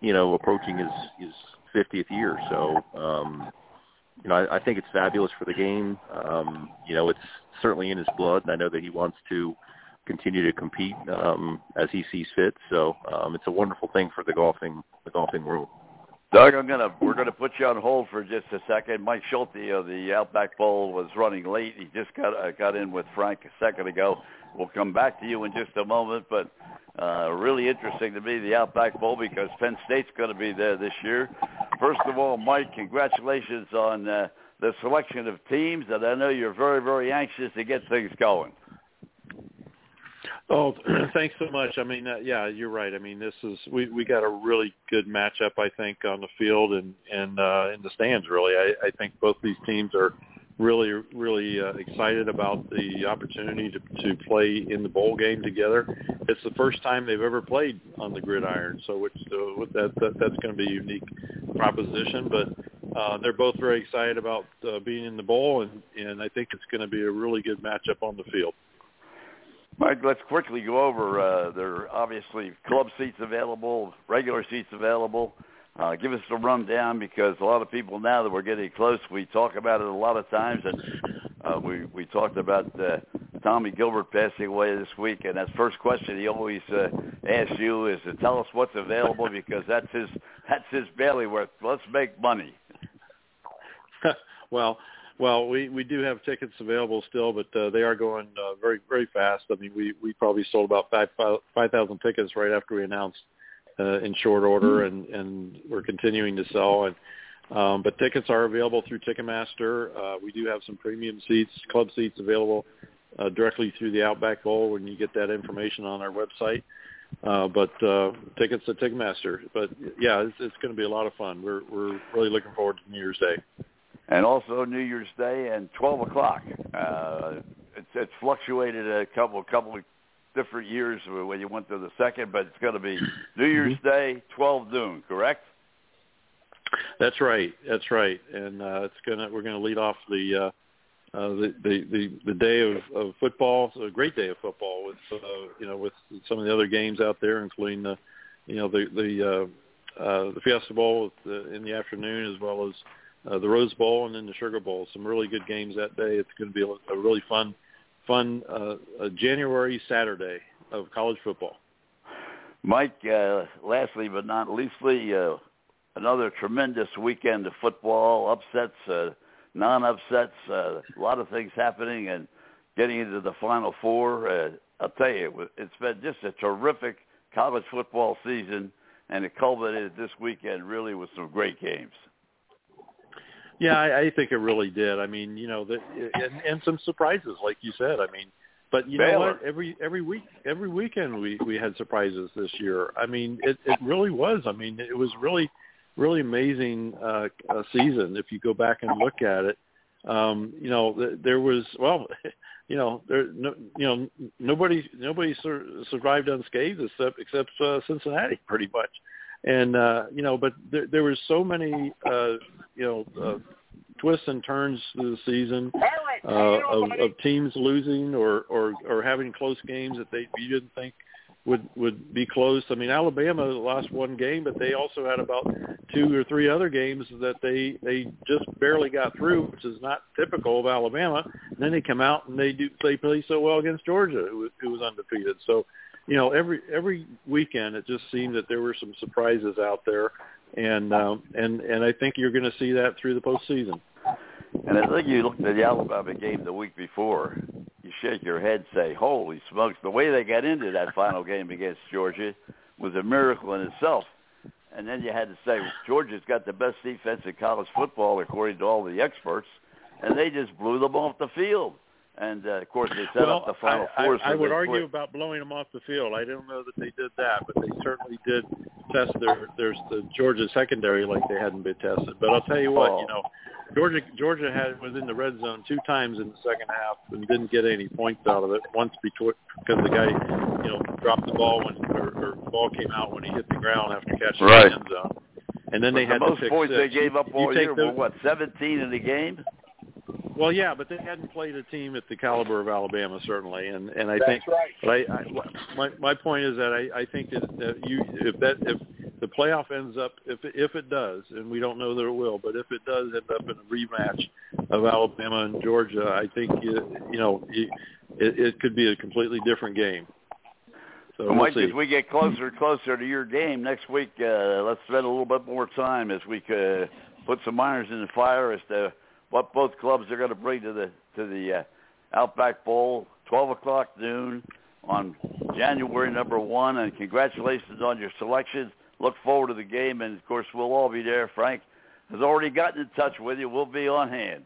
you know approaching his his 50th year, so um, you know I, I think it's fabulous for the game. Um, you know, it's certainly in his blood, and I know that he wants to continue to compete um, as he sees fit. So um, it's a wonderful thing for the golfing the golfing world. Doug, I'm gonna we're gonna put you on hold for just a second. Mike Schulze of the Outback Bowl was running late. He just got uh, got in with Frank a second ago. We'll come back to you in just a moment, but uh, really interesting to me the Outback Bowl because Penn State's going to be there this year. First of all, Mike, congratulations on uh, the selection of teams, and I know you're very very anxious to get things going. Oh, *clears throat* thanks so much. I mean, uh, yeah, you're right. I mean, this is we we got a really good matchup, I think, on the field and and uh, in the stands. Really, I, I think both these teams are really really uh, excited about the opportunity to to play in the bowl game together. It's the first time they've ever played on the gridiron, so which uh, that, that that's going to be a unique proposition. But uh, they're both very excited about uh, being in the bowl, and and I think it's going to be a really good matchup on the field. Mike, let's quickly go over. Uh, there are obviously club seats available, regular seats available. Uh, give us a rundown because a lot of people now that we're getting close, we talk about it a lot of times, and uh, we we talked about uh, Tommy Gilbert passing away this week, and that first question he always uh, asks you is to tell us what's available because that's his that's his bailiwick. Let's make money. *laughs* well, well, we we do have tickets available still, but uh, they are going uh, very very fast. I mean, we we probably sold about five five thousand tickets right after we announced uh, in short order, and and we're continuing to sell. And um, but tickets are available through Ticketmaster. Uh, we do have some premium seats, club seats available uh, directly through the Outback Bowl when you get that information on our website. Uh, but uh, tickets at Ticketmaster. But yeah, it's, it's going to be a lot of fun. We're we're really looking forward to New Year's Day and also New Year's Day and 12 o'clock. Uh, it's, it's fluctuated a couple couple of different years when you went to the second, but it's going to be New Year's Day, 12 noon, correct? That's right. That's right. And uh, it's gonna we're gonna lead off the uh, uh, the, the the the day of, of football. It's a great day of football with uh, you know with some of the other games out there, including the you know the the uh, uh, the Fiesta Bowl in the afternoon as well as uh, the Rose Bowl and then the Sugar Bowl. Some really good games that day. It's going to be a, a really fun, fun uh, January Saturday of college football. Mike, uh, lastly but not leastly, uh, another tremendous weekend of football, upsets, uh, non-upsets, uh, a lot of things happening, and getting into the Final Four. Uh, I'll tell you, it's been just a terrific college football season, and it culminated this weekend really with some great games. Yeah, I, I think it really did. I mean, you know, the, and, and some surprises, like you said. I mean, but you Baylor. know what? Every every week, every weekend, we we had surprises this year. I mean, it it really was. I mean, it was really really amazing uh, uh, season if you go back and look at it. Um, you know, there was well, *laughs* you know, there, no, you know, nobody nobody sur- survived unscathed except except uh, Cincinnati, pretty much. And uh, you know, but there, there was so many, uh, you know, uh, twists and turns through the season uh, of, of teams losing or, or or having close games that they you didn't think would would be close. I mean, Alabama lost one game, but they also had about two or three other games that they they just barely got through, which is not typical of Alabama. And then they come out and they do they play so well against Georgia, who, who was undefeated. So, you know, every every weekend it just seemed that there were some surprises out there, and um, and and I think you're going to see that through the postseason. And I think you looked at the Alabama game the week before. You shake your head, say, "Holy smokes!" The way they got into that final game against Georgia was a miracle in itself. And then you had to say, Georgia's got the best defense in college football, according to all the experts, and they just blew them off the field. And uh, of course, they set well, up the Final I, Four. I, I would argue quit. about blowing them off the field. I don't know that they did that, but they certainly did test their their the Georgia secondary like they hadn't been tested. But I'll tell you what, Oh. you know, Georgia Georgia had was in the red zone two times in the second half and didn't get any points out of it. Once between because the guy, you know, dropped the ball when or, or the ball came out when he hit the ground after catching Right. the end zone. And then But they had the most points six. they gave up You all take year were what, 17 in the game? Well, yeah, but they hadn't played a team at the caliber of Alabama, certainly, and and I That's think. right. But I, I my my point is that I, I think that, that you if that if the playoff ends up if if it does, and we don't know that it will, but if it does end up in a rematch of Alabama and Georgia, I think you, you know it, it could be a completely different game. So Well, we'll Mike, as we get closer and closer to your game next week, uh, let's spend a little bit more time as we could put some irons in the fire as to what both clubs are going to bring to the to the uh, Outback Bowl, 12 o'clock noon on January number one. And congratulations on your selection. Look forward to the game, and of course we'll all be there. Frank has already gotten in touch with you. We'll be on hand.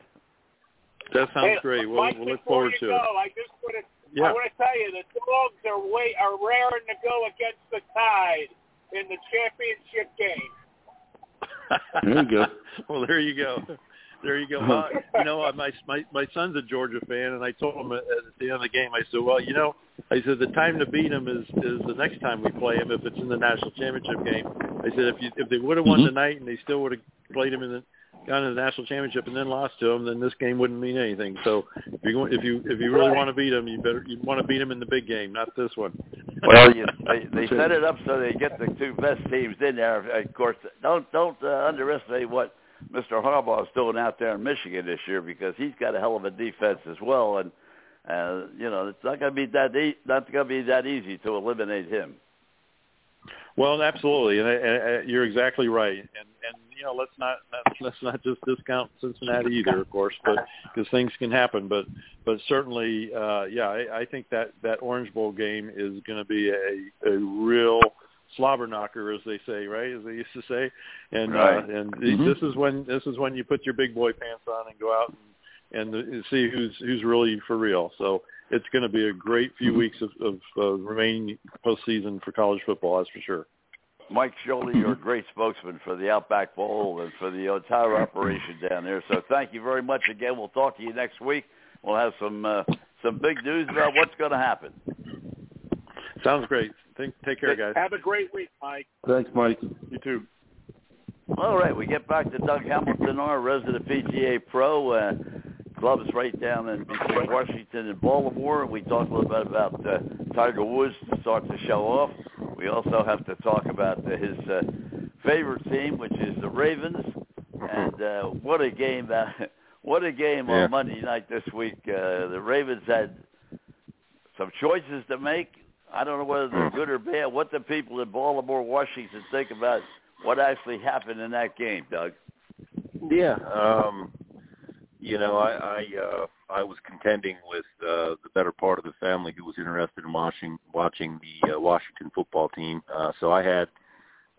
That sounds Hey, great. We'll, Mike, we'll look before forward you to go, it. I just want to Yeah. I want to tell you the dogs are way are raring to go against the Tide in the championship game. *laughs* There you go. well, there you go. There you go. *laughs* Well, you know, my my my son's a Georgia fan, and I told him at, the end of the game, I said, well, you know, I said the time to beat him is is the next time we play him if it's in the national championship game. I said if you if they would have won Mhm. tonight and they still would have played him in the gone to the national championship and then lost to him, then this game wouldn't mean anything. So if you if you if you really Right. want to beat him, you better you want to beat him in the big game, not this one. Well, you, *laughs* they, they set it up so they get the two best teams in there. Of course, don't don't uh, underestimate what Mr. Harbaugh is doing out there in Michigan this year because he's got a hell of a defense as well, and uh, you know it's not going to be that e- not going to be that easy to eliminate him. Well, absolutely, and, and, and you're exactly right. And and you know, let's not let's not just discount Cincinnati either, of course, but because things can happen. But but certainly, uh, yeah, I, I think that that Orange Bowl game is going to be a a real slobber knocker, as they say, right? As they used to say. And Right. uh, and Mhm. this is when this is when you put your big boy pants on and go out and and see who's who's really for real. So it's going to be a great few weeks of, of uh, remaining postseason for college football, that's for sure. Mike Schulze, you're a *laughs* great spokesman for the Outback Bowl and for the entire operation down there. So thank you very much again. We'll talk to you next week. We'll have some uh, some big news about what's going to happen. Sounds great. Take, take care, guys. Have a great week, Mike. Thanks, Mike. You too. All right, we get back to Doug Hamilton, our resident PGA pro. Uh, clubs right down in between Washington and Baltimore. We talk a little bit about uh, Tiger Woods to start the show off. We also have to talk about uh, his uh, favorite team, which is the Ravens. And uh, what a game that *laughs* what a game Yeah. on Monday night this week. Uh, the Ravens had some choices to make. I don't know whether they're good or bad. What the people in Baltimore, Washington think about what actually happened in that game, Doug? Yeah, um, you know, I I, uh, I was contending with uh, the better part of the family who was interested in watching watching the uh, Washington football team. Uh, so I had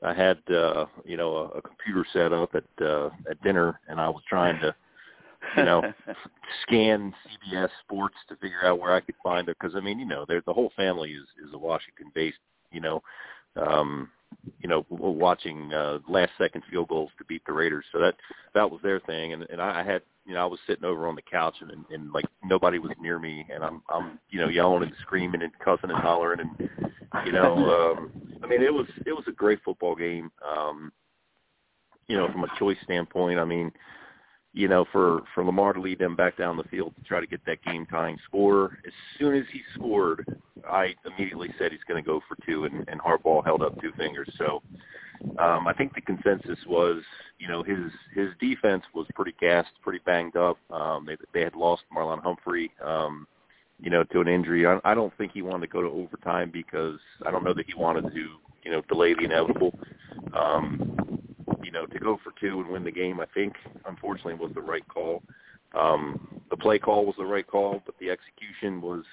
I had uh, you know a, a computer set up at uh, at dinner, and I was trying to you know *laughs* scan CBS Sports to figure out where I could find it because I mean you know the whole family is is a Washington based you know um, you know, watching uh, last second field goals to beat the Raiders. So that that was their thing, and and I had you know I was sitting over on the couch and and, and like nobody was near me, and I'm I'm you know yelling and screaming and cussing and hollering, and you know *laughs* um, I mean it was it was a great football game. Um, you know, from a choice standpoint, I mean you know, for for Lamar to lead them back down the field to try to get that game tying score. As soon as he scored, I immediately said he's going to go for two, and, and Harbaugh held up two fingers. So um, I think the consensus was, you know, his his defense was pretty gassed, pretty banged up. Um, they they had lost Marlon Humphrey. Um, you know, to an injury. I, I don't think he wanted to go to overtime because I don't know that he wanted to, you know, delay the inevitable. Um, you know, to go for two and win the game, I think, unfortunately, was the right call. Um, the play call was the right call, but the execution was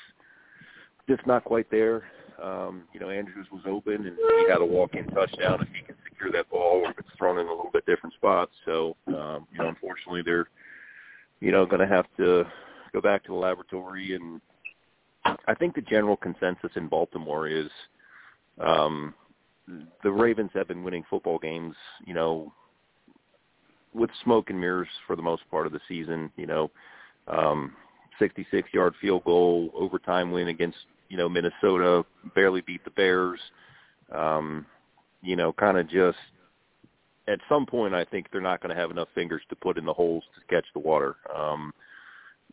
just not quite there. Um, you know, Andrews was open, and he had a walk-in touchdown if he can secure that ball, or if it's thrown in a little bit different spots. So, um, you know, unfortunately, they're, you know, going to have to go back to the laboratory. And I think the general consensus in Baltimore is um, the Ravens have been winning football games, you know, with smoke and mirrors for the most part of the season. You know, um, 66-yard field goal, overtime win against you know Minnesota, barely beat the Bears. Um, you know, kind of just at some point, I think they're not going to have enough fingers to put in the holes to catch the water. Um,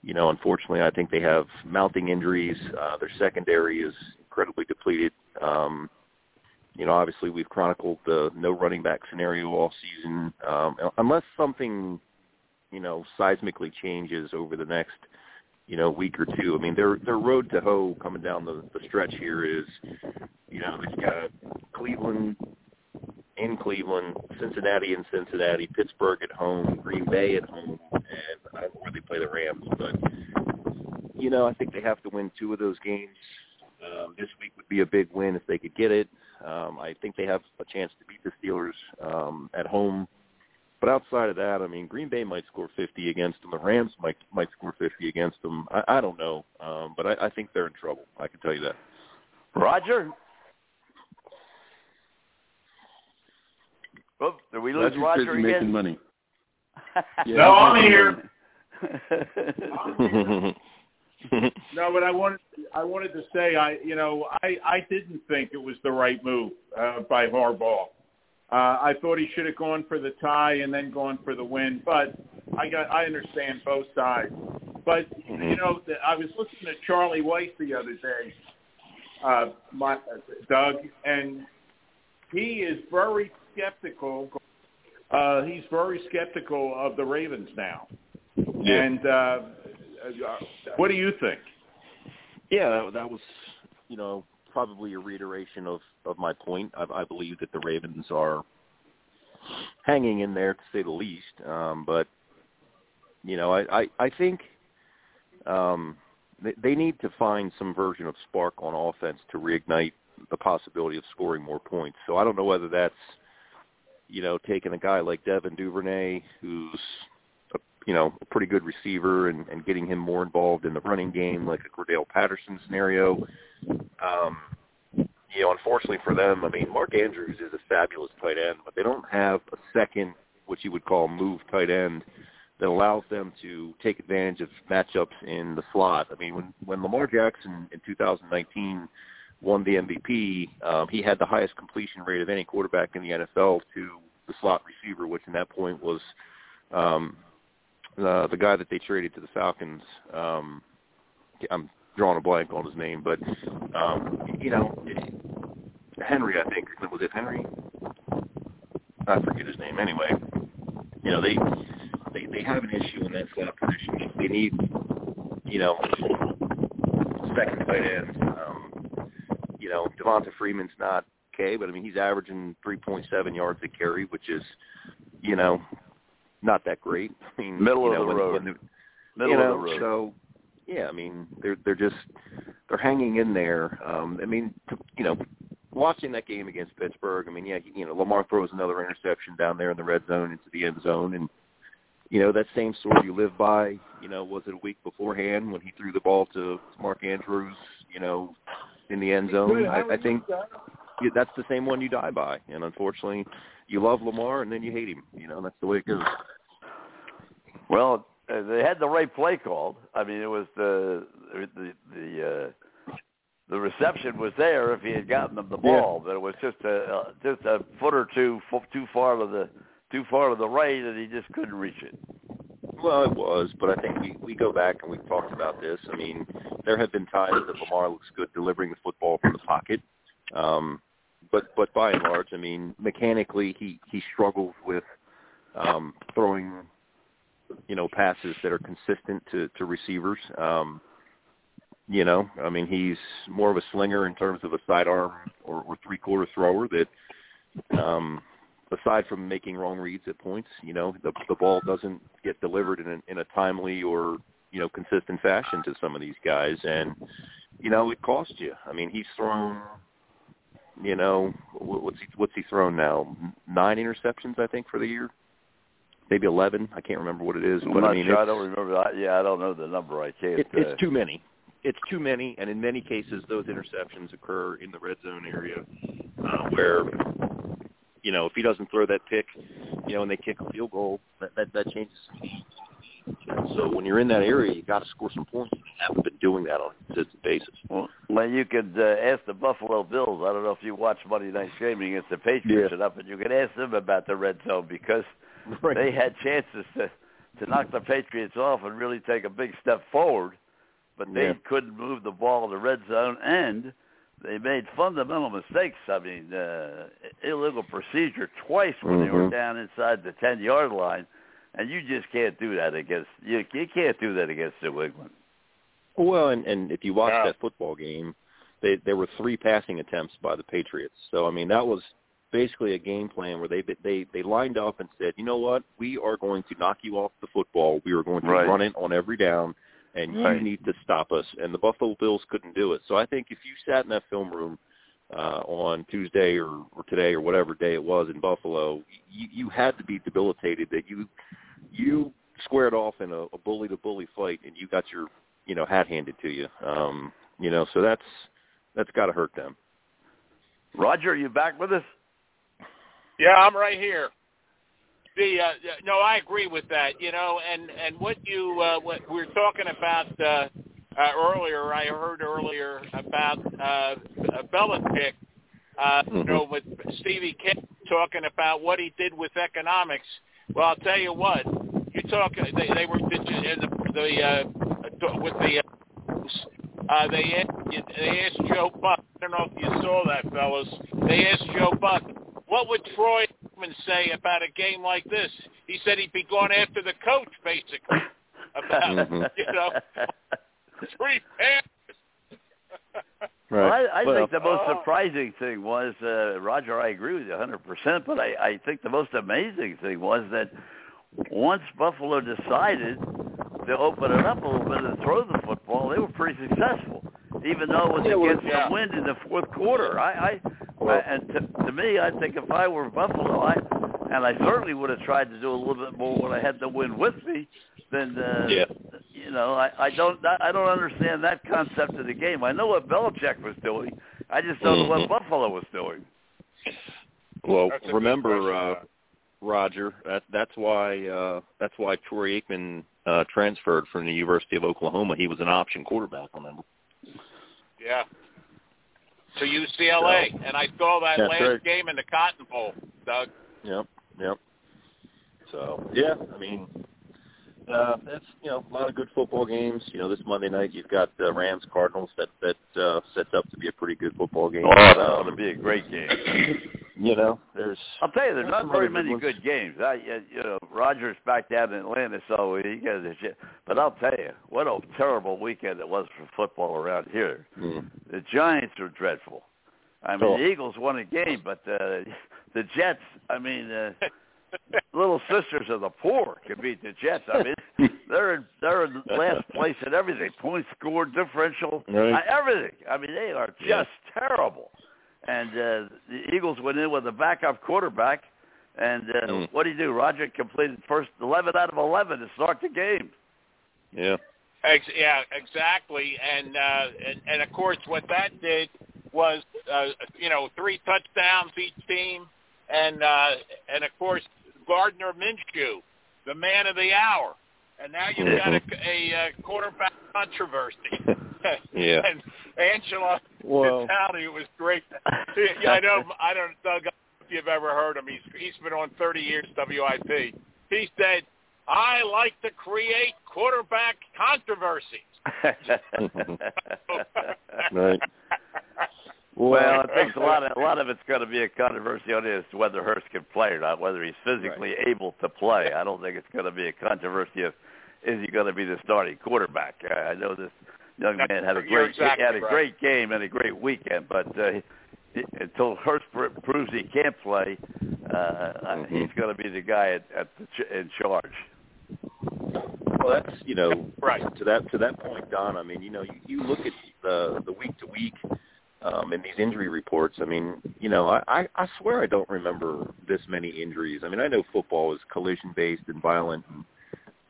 you know, unfortunately, I think they have mounting injuries. Uh, their secondary is incredibly depleted. Um, you know, obviously we've chronicled the no running back scenario all season. Um, unless something, you know, seismically changes over the next, you know, week or two. I mean, their their road to hoe coming down the, the stretch here is, you know, they've got Cleveland in Cleveland, Cincinnati in Cincinnati, Pittsburgh at home, Green Bay at home, and I don't know where they play the Rams, but you know, I think they have to win two of those games. Um, this week would be a big win if they could get it. Um, I think they have a chance to beat the Steelers um, at home. But outside of that, I mean, Green Bay might score 50 against them. The Rams might might score 50 against them. I, I don't know, um, but I, I think they're in trouble. I can tell you that. Roger. Oh, did we lose Roger's Roger busy again? making money. Yeah, *laughs* no, I'm making here. *laughs* *laughs* *laughs* No, but I wanted I wanted to say I you know I I didn't think it was the right move uh, by Harbaugh. Uh, I thought he should have gone for the tie and then gone for the win. But I got I understand both sides. But you know the- I was listening to Charlie White the other day, uh, my Doug, and he is very skeptical. Uh, he's very skeptical of the Ravens now. Yeah. And uh, what do you think? Yeah, that, that was, you know, probably a reiteration of of my point. I, I believe that the Ravens are hanging in there to say the least. Um, but you know, I I, I think um, they, they need to find some version of spark on offense to reignite the possibility of scoring more points. So I don't know whether that's you know taking a guy like Devin Duvernay, who's you know a pretty good receiver, and, and getting him more involved in the running game, like a Cordarrelle Patterson scenario. Um, you know, unfortunately for them, I mean, Mark Andrews is a fabulous tight end, but they don't have a second, what you would call move tight end, that allows them to take advantage of matchups in the slot. I mean, when when Lamar Jackson in 2019 won the MVP, um, he had the highest completion rate of any quarterback in the NFL to the slot receiver, which in that point was um, the the guy that they traded to the Falcons. Um, I'm drawing a blank on his name, but um, you know, Henry, I think was it Henry? I forget his name. Anyway, you know they they they have an issue in that slot position. They need you know second tight end. Um, you know, Devonta Freeman's not okay, but I mean he's averaging 3.7 yards a carry, which is you know not that great. I mean, *laughs* Middle you of know, the when, road. When the, Middle you of the road. So yeah, I mean they're they're just they're hanging in there. Um, I mean, t- you know, watching that game against Pittsburgh. I mean, yeah, you know, Lamar throws another interception down there in the red zone into the end zone, and you know that same story you live by. You know, was it a week beforehand when he threw the ball to Mark Andrews? You know, in the end zone. I, I think you, that's the same one you die by. And unfortunately, you love Lamar and then you hate him. You know, that's the way it goes. Well, uh, they had the right play called. I mean, it was the the the uh, the reception was there if he had gotten them the ball, but it was just a uh, just a foot or two too far to the too far to the right, and he just couldn't reach it. Well, it was, but I think we we go back and we've talked about this. I mean, there have been times that Lamar looks good delivering the football from the pocket, um, but but by and large, I mean, mechanically he he struggles with um, throwing, you know, passes that are consistent to to receivers. Um, you know, I mean, he's more of a slinger in terms of a sidearm or, or three quarter thrower that. Um, aside from making wrong reads at points, you know, the the ball doesn't get delivered in a, in a timely or you know consistent fashion to some of these guys, and you know it costs you. I mean, he's thrown, you know, what's he what's he thrown now? Nine interceptions, I think, for the year. Maybe eleven. I can't remember what it is, I'm but not I mean, sure. I don't remember. I, yeah, I don't know the number. I can't. it, uh, it's too many. It's too many, and in many cases, those interceptions occur in the red zone area, uh, where you know if he doesn't throw that pick, you know, and they kick a field goal, that that, that changes. So when you're in that area, you got to score some points. You haven't been doing that on a consistent basis. Well, well, you could uh, ask the Buffalo Bills. I don't know if you watch Monday Night Gaming against the Patriots Yeah. enough, but you could ask them about the red zone because *laughs* Right. they had chances to to knock the Patriots off and really take a big step forward, but they Yeah. couldn't move the ball in the red zone, and they made fundamental mistakes. I mean, uh, illegal procedure twice when they were Mhm. down inside the ten yard line, and you just can't do that against you. You can't do that against New England. Well, and and if you watch Yeah. that football game, they there were three passing attempts by the Patriots. So I mean, that was basically a game plan where they they they lined up and said, you know what, we are going to knock you off the football. We are going to Right. run it on every down, and Right. you need to stop us. And the Buffalo Bills couldn't do it. So I think if you sat in that film room uh, on Tuesday or, or today or whatever day it was in Buffalo, you, you had to be debilitated that you you squared off in a, a bully to bully fight and you got your you know hat handed to you. Um, you know, so that's that's got to hurt them. Roger, are you back with us? Yeah, I'm right here. The uh, no, I agree with that. You know, and and what you uh, what we were talking about uh, uh, earlier, I heard earlier about uh, Belichick. Uh, You know, with Stevie K talking about what he did with economics. Well, I'll tell you what. You talk. They, they were in the, the uh, with the. Uh, they asked, they asked Joe Buck. I don't know if you saw that, fellas. They asked Joe Buck, what would Troy Aikman say about a game like this? He said he'd be going after the coach, basically. *laughs* About Mhm. you know *laughs* three passes. *laughs* Well, I, I Well- think the most Oh. surprising thing was, uh, Roger, I agree with you 100%, but I, I think the most amazing thing was that once Buffalo decided to open it up a little bit and throw the football, they were pretty successful, even though it was Yeah, well, against yeah. the wind in the fourth quarter. I, I, Well- I and to, to me, I think if I were Buffalo, I, and I certainly would have tried to do a little bit more when I had the wind with me, then uh, Yeah. you know, I, I don't I don't understand that concept of the game. I know what Belichick was doing. I just don't know Mhm. what Buffalo was doing. Well, That's remember, uh, Roger, that that's why uh, that's why Troy Aikman uh, transferred from the University of Oklahoma. He was an option quarterback. Remember? Yeah. To UCLA, and I saw that last right. game in the Cotton Bowl, Doug. Yep. Yep. So yeah, I mean, uh, that's you know a lot of good football games. You know, this Monday night you've got the Rams Cardinals that that uh, sets up to be a pretty good football game. Oh, that ought Um, to be a great game. *coughs* you know, there's I'll tell you, there's not very many ones. good games. I, you know, Rogers back down in Atlanta, so he got his shit. But I'll tell you, what a terrible weekend it was for football around here. mm, The Giants are dreadful. I mean, Oh. the Eagles won a game, but uh, the Jets. I mean, uh, little sisters of the poor can beat the Jets. I mean, *laughs* they're in, they're in last place in everything: points scored, differential, Right. everything. I mean, they are just Yeah. terrible. And uh, the Eagles went in with a backup quarterback. And uh, Mm. what do you do? Roger completed first 11 out of 11 to start the game. yeah. Ex- yeah, exactly. And, uh, and and of course, what that did was uh, you know three touchdowns each team, and uh, and of course Gardner Minshew, the man of the hour, and now you've got a, a, a quarterback controversy. *laughs* Yeah. *laughs* and Angelo Well- It was great. *laughs* Yeah, I know. I don't, Doug. If you've ever heard him, he's he's been on 30 years WIP. He said, "I like to create quarterback controversies." *laughs* Right. *laughs* Well, I think a lot of a lot of it's going to be a controversy on to whether Hurts can play or not, whether he's physically able to play. I don't think it's going to be a controversy of is he going to be the starting quarterback. I know this young man had a great exactly he had a right. great game and a great weekend, but uh, until Hurts proves he can't play, uh, Mhm. he's going to be the guy at, at the ch- in charge. Well, that's you know Right. to that to that point, Don. I mean, you know, you, you look at the the week to week um, in these injury reports. I mean, you know, I, I I swear I don't remember this many injuries. I mean, I know football is collision based and violent, and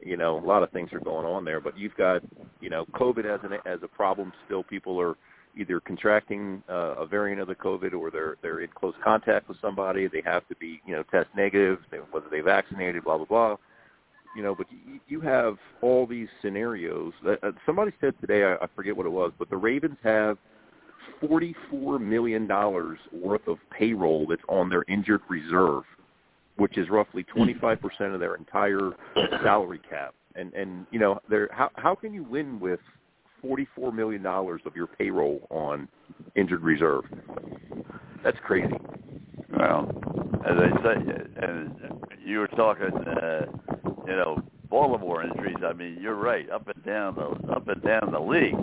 you know, a lot of things are going on there. But you've got you know, COVID as an as a problem still. People are either contracting uh, a variant of the COVID or they're they're in close contact with somebody. They have to be you know test negative, whether they vaccinated, blah blah blah you know, but you, you have all these scenarios. Uh, somebody said today, I, I forget what it was, but the Ravens have forty-four million dollars worth of payroll that's on their injured reserve, which is roughly twenty-five percent of their entire salary cap. And and you know, there how how can you win with forty-four million dollars of your payroll on injured reserve? That's crazy. Well, as I say, and you were talking, uh, you know, Baltimore injuries. I mean, you're right. Up and down the up and down the league,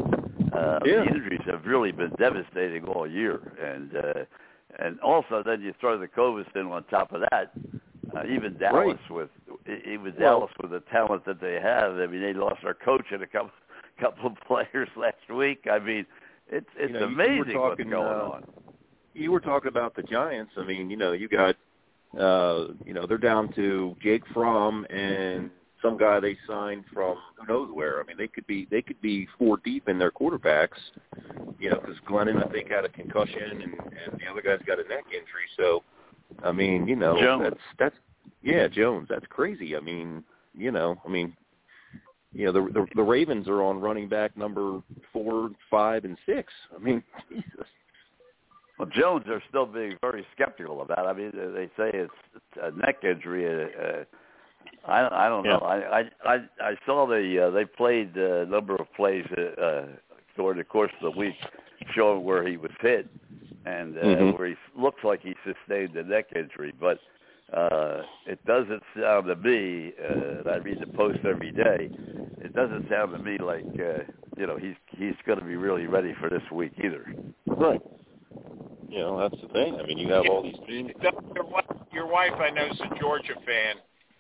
uh, Yeah. the injuries have really been devastating all year. And uh, and also then you throw the COVID in on top of that. Uh, even Dallas with even Well- Dallas with the talent that they have. I mean, they lost their coach and a couple *laughs* couple of players *laughs* last week. I mean, it's it's You know, you- you were amazing talking, what's going uh, on. you were talking about the Giants. I mean, you know, you got, uh, you know, they're down to Jake Fromm and some guy they signed from who knows where. I mean, they could be they could be four deep in their quarterbacks. You know, because Glennon I think had a concussion and and the other guy's got a neck injury. So, I mean, you know, Jones. that's that's yeah, Jones. That's crazy. I mean, you know, I mean. You know the, the the Ravens are on running back number four, five, and six. I mean, *laughs* Jesus. Well, Jones are still being very skeptical about. I mean, they say it's, it's a neck injury. Uh, I I don't know. I I I I saw the uh, they played a number of plays uh, uh, during the course of the week, showing where he was hit, and uh, Mhm. where he looks like he sustained a neck injury. But uh, it doesn't sound to me. Uh, I read the Post every day. It doesn't sound to me like uh, you know he's he's going to be really ready for this week either. Right. You know, that's the thing. I mean, you have all these teams. Your wife, your wife, I know, is a Georgia fan,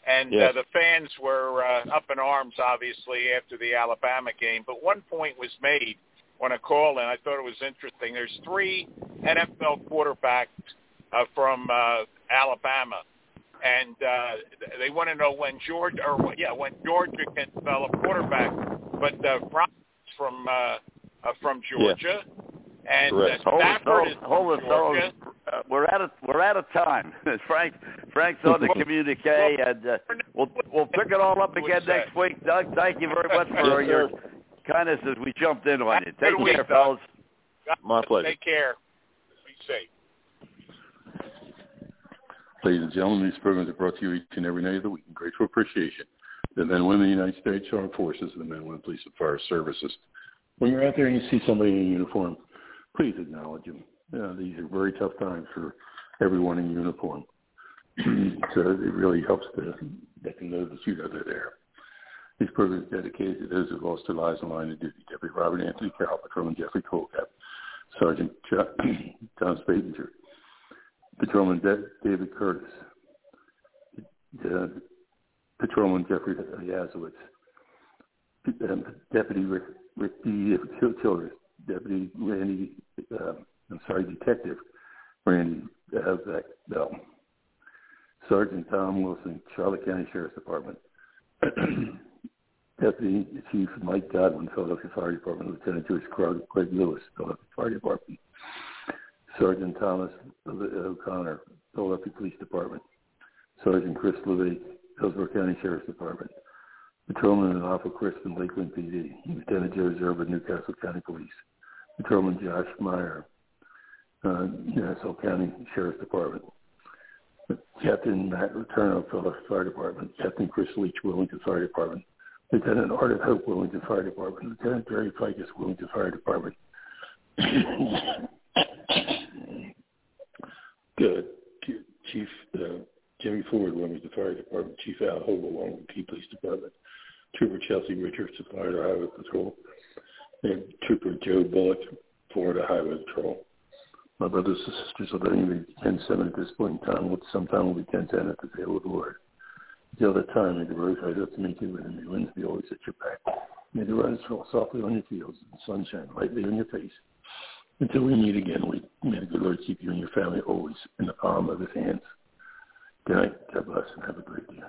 and Yes. uh, the fans were uh, up in arms, obviously, after the Alabama game. But one point was made on a call, and I thought it was interesting. There's three NFL quarterbacks uh, from uh, Alabama, and uh, they want to know when Georgia, or yeah, when Georgia can develop quarterback. But uh, from uh, uh, from Georgia. And Correct. Hold it, Stafford hold, it, hold it, Uh, we're out of we're out of time. *laughs* Frank Frank's on the *laughs* communique, and uh, we'll we'll pick it all up again next week. Doug, thank you very much for Yes, your sir. kindness as we jumped in on you. Take week, care, Doug. fellas. My pleasure. Take care. Be safe. Ladies and gentlemen, these programs are brought to you each and every night of the week in grateful appreciation. The men and women of the United States Armed Forces and the men and women Police and Fire Services. When you're out there and you see somebody in uniform, please acknowledge them. These are very tough times for everyone in uniform. *clears throat* so it really helps to let them know that you know they're there. These programs are dedicated to those who lost their lives in line of duty. Deputy Robert Anthony Carroll, Patrolman Jeffrey Colcap, Sergeant *clears throat* John Spadinger, Patrolman David Curtis, uh, Patrolman Jeffrey Yazowitz, um, Deputy Rick, Rick D. Childress, Deputy Randy, uh, I'm sorry, Detective Randy Beck Bell, Sergeant Tom Wilson, Charlotte County Sheriff's Department, *clears throat* Deputy Chief Mike Godwin, Philadelphia Fire Department, Lieutenant George Craig Lewis, Philadelphia Fire Department, Sergeant Thomas O'Connor, Philadelphia Police Department. Sergeant Chris LeVake, Hillsborough County Sheriff's Department. Patrolman and Alpha Crispin, Lakeland PD. Lieutenant Joe Zerba, Newcastle County Police. Patrolman Josh Meyer, uh, Nassau County Sheriff's Department. Captain Matt Returno, Philadelphia Fire Department. Captain Chris Leach, Wellington Fire Department. Lieutenant Art of Hope, Wellington Fire Department. Lieutenant Barry Ficus, Wellington Fire Department. *coughs* Good. Chief uh, Jimmy Ford, Wilmington Fire Department. Chief Al Hogle, Wilmington Key Police Department. Trooper Chelsea Richards, Florida Highway Patrol. Trooper Joe Bullock, Florida Highway Patrol. My brothers and sisters, although you may be 10-7 at this point in time, sometime will be 10-10 at the table of the Lord. Until that time, may the road rise up to meet you, and the winds be always at your back. May the rains fall softly on your fields, and the sunshine lightly on your face. Until we meet again, we, may the good Lord keep you and your family always in the palm of his hands. Good night. God bless, and have a great day.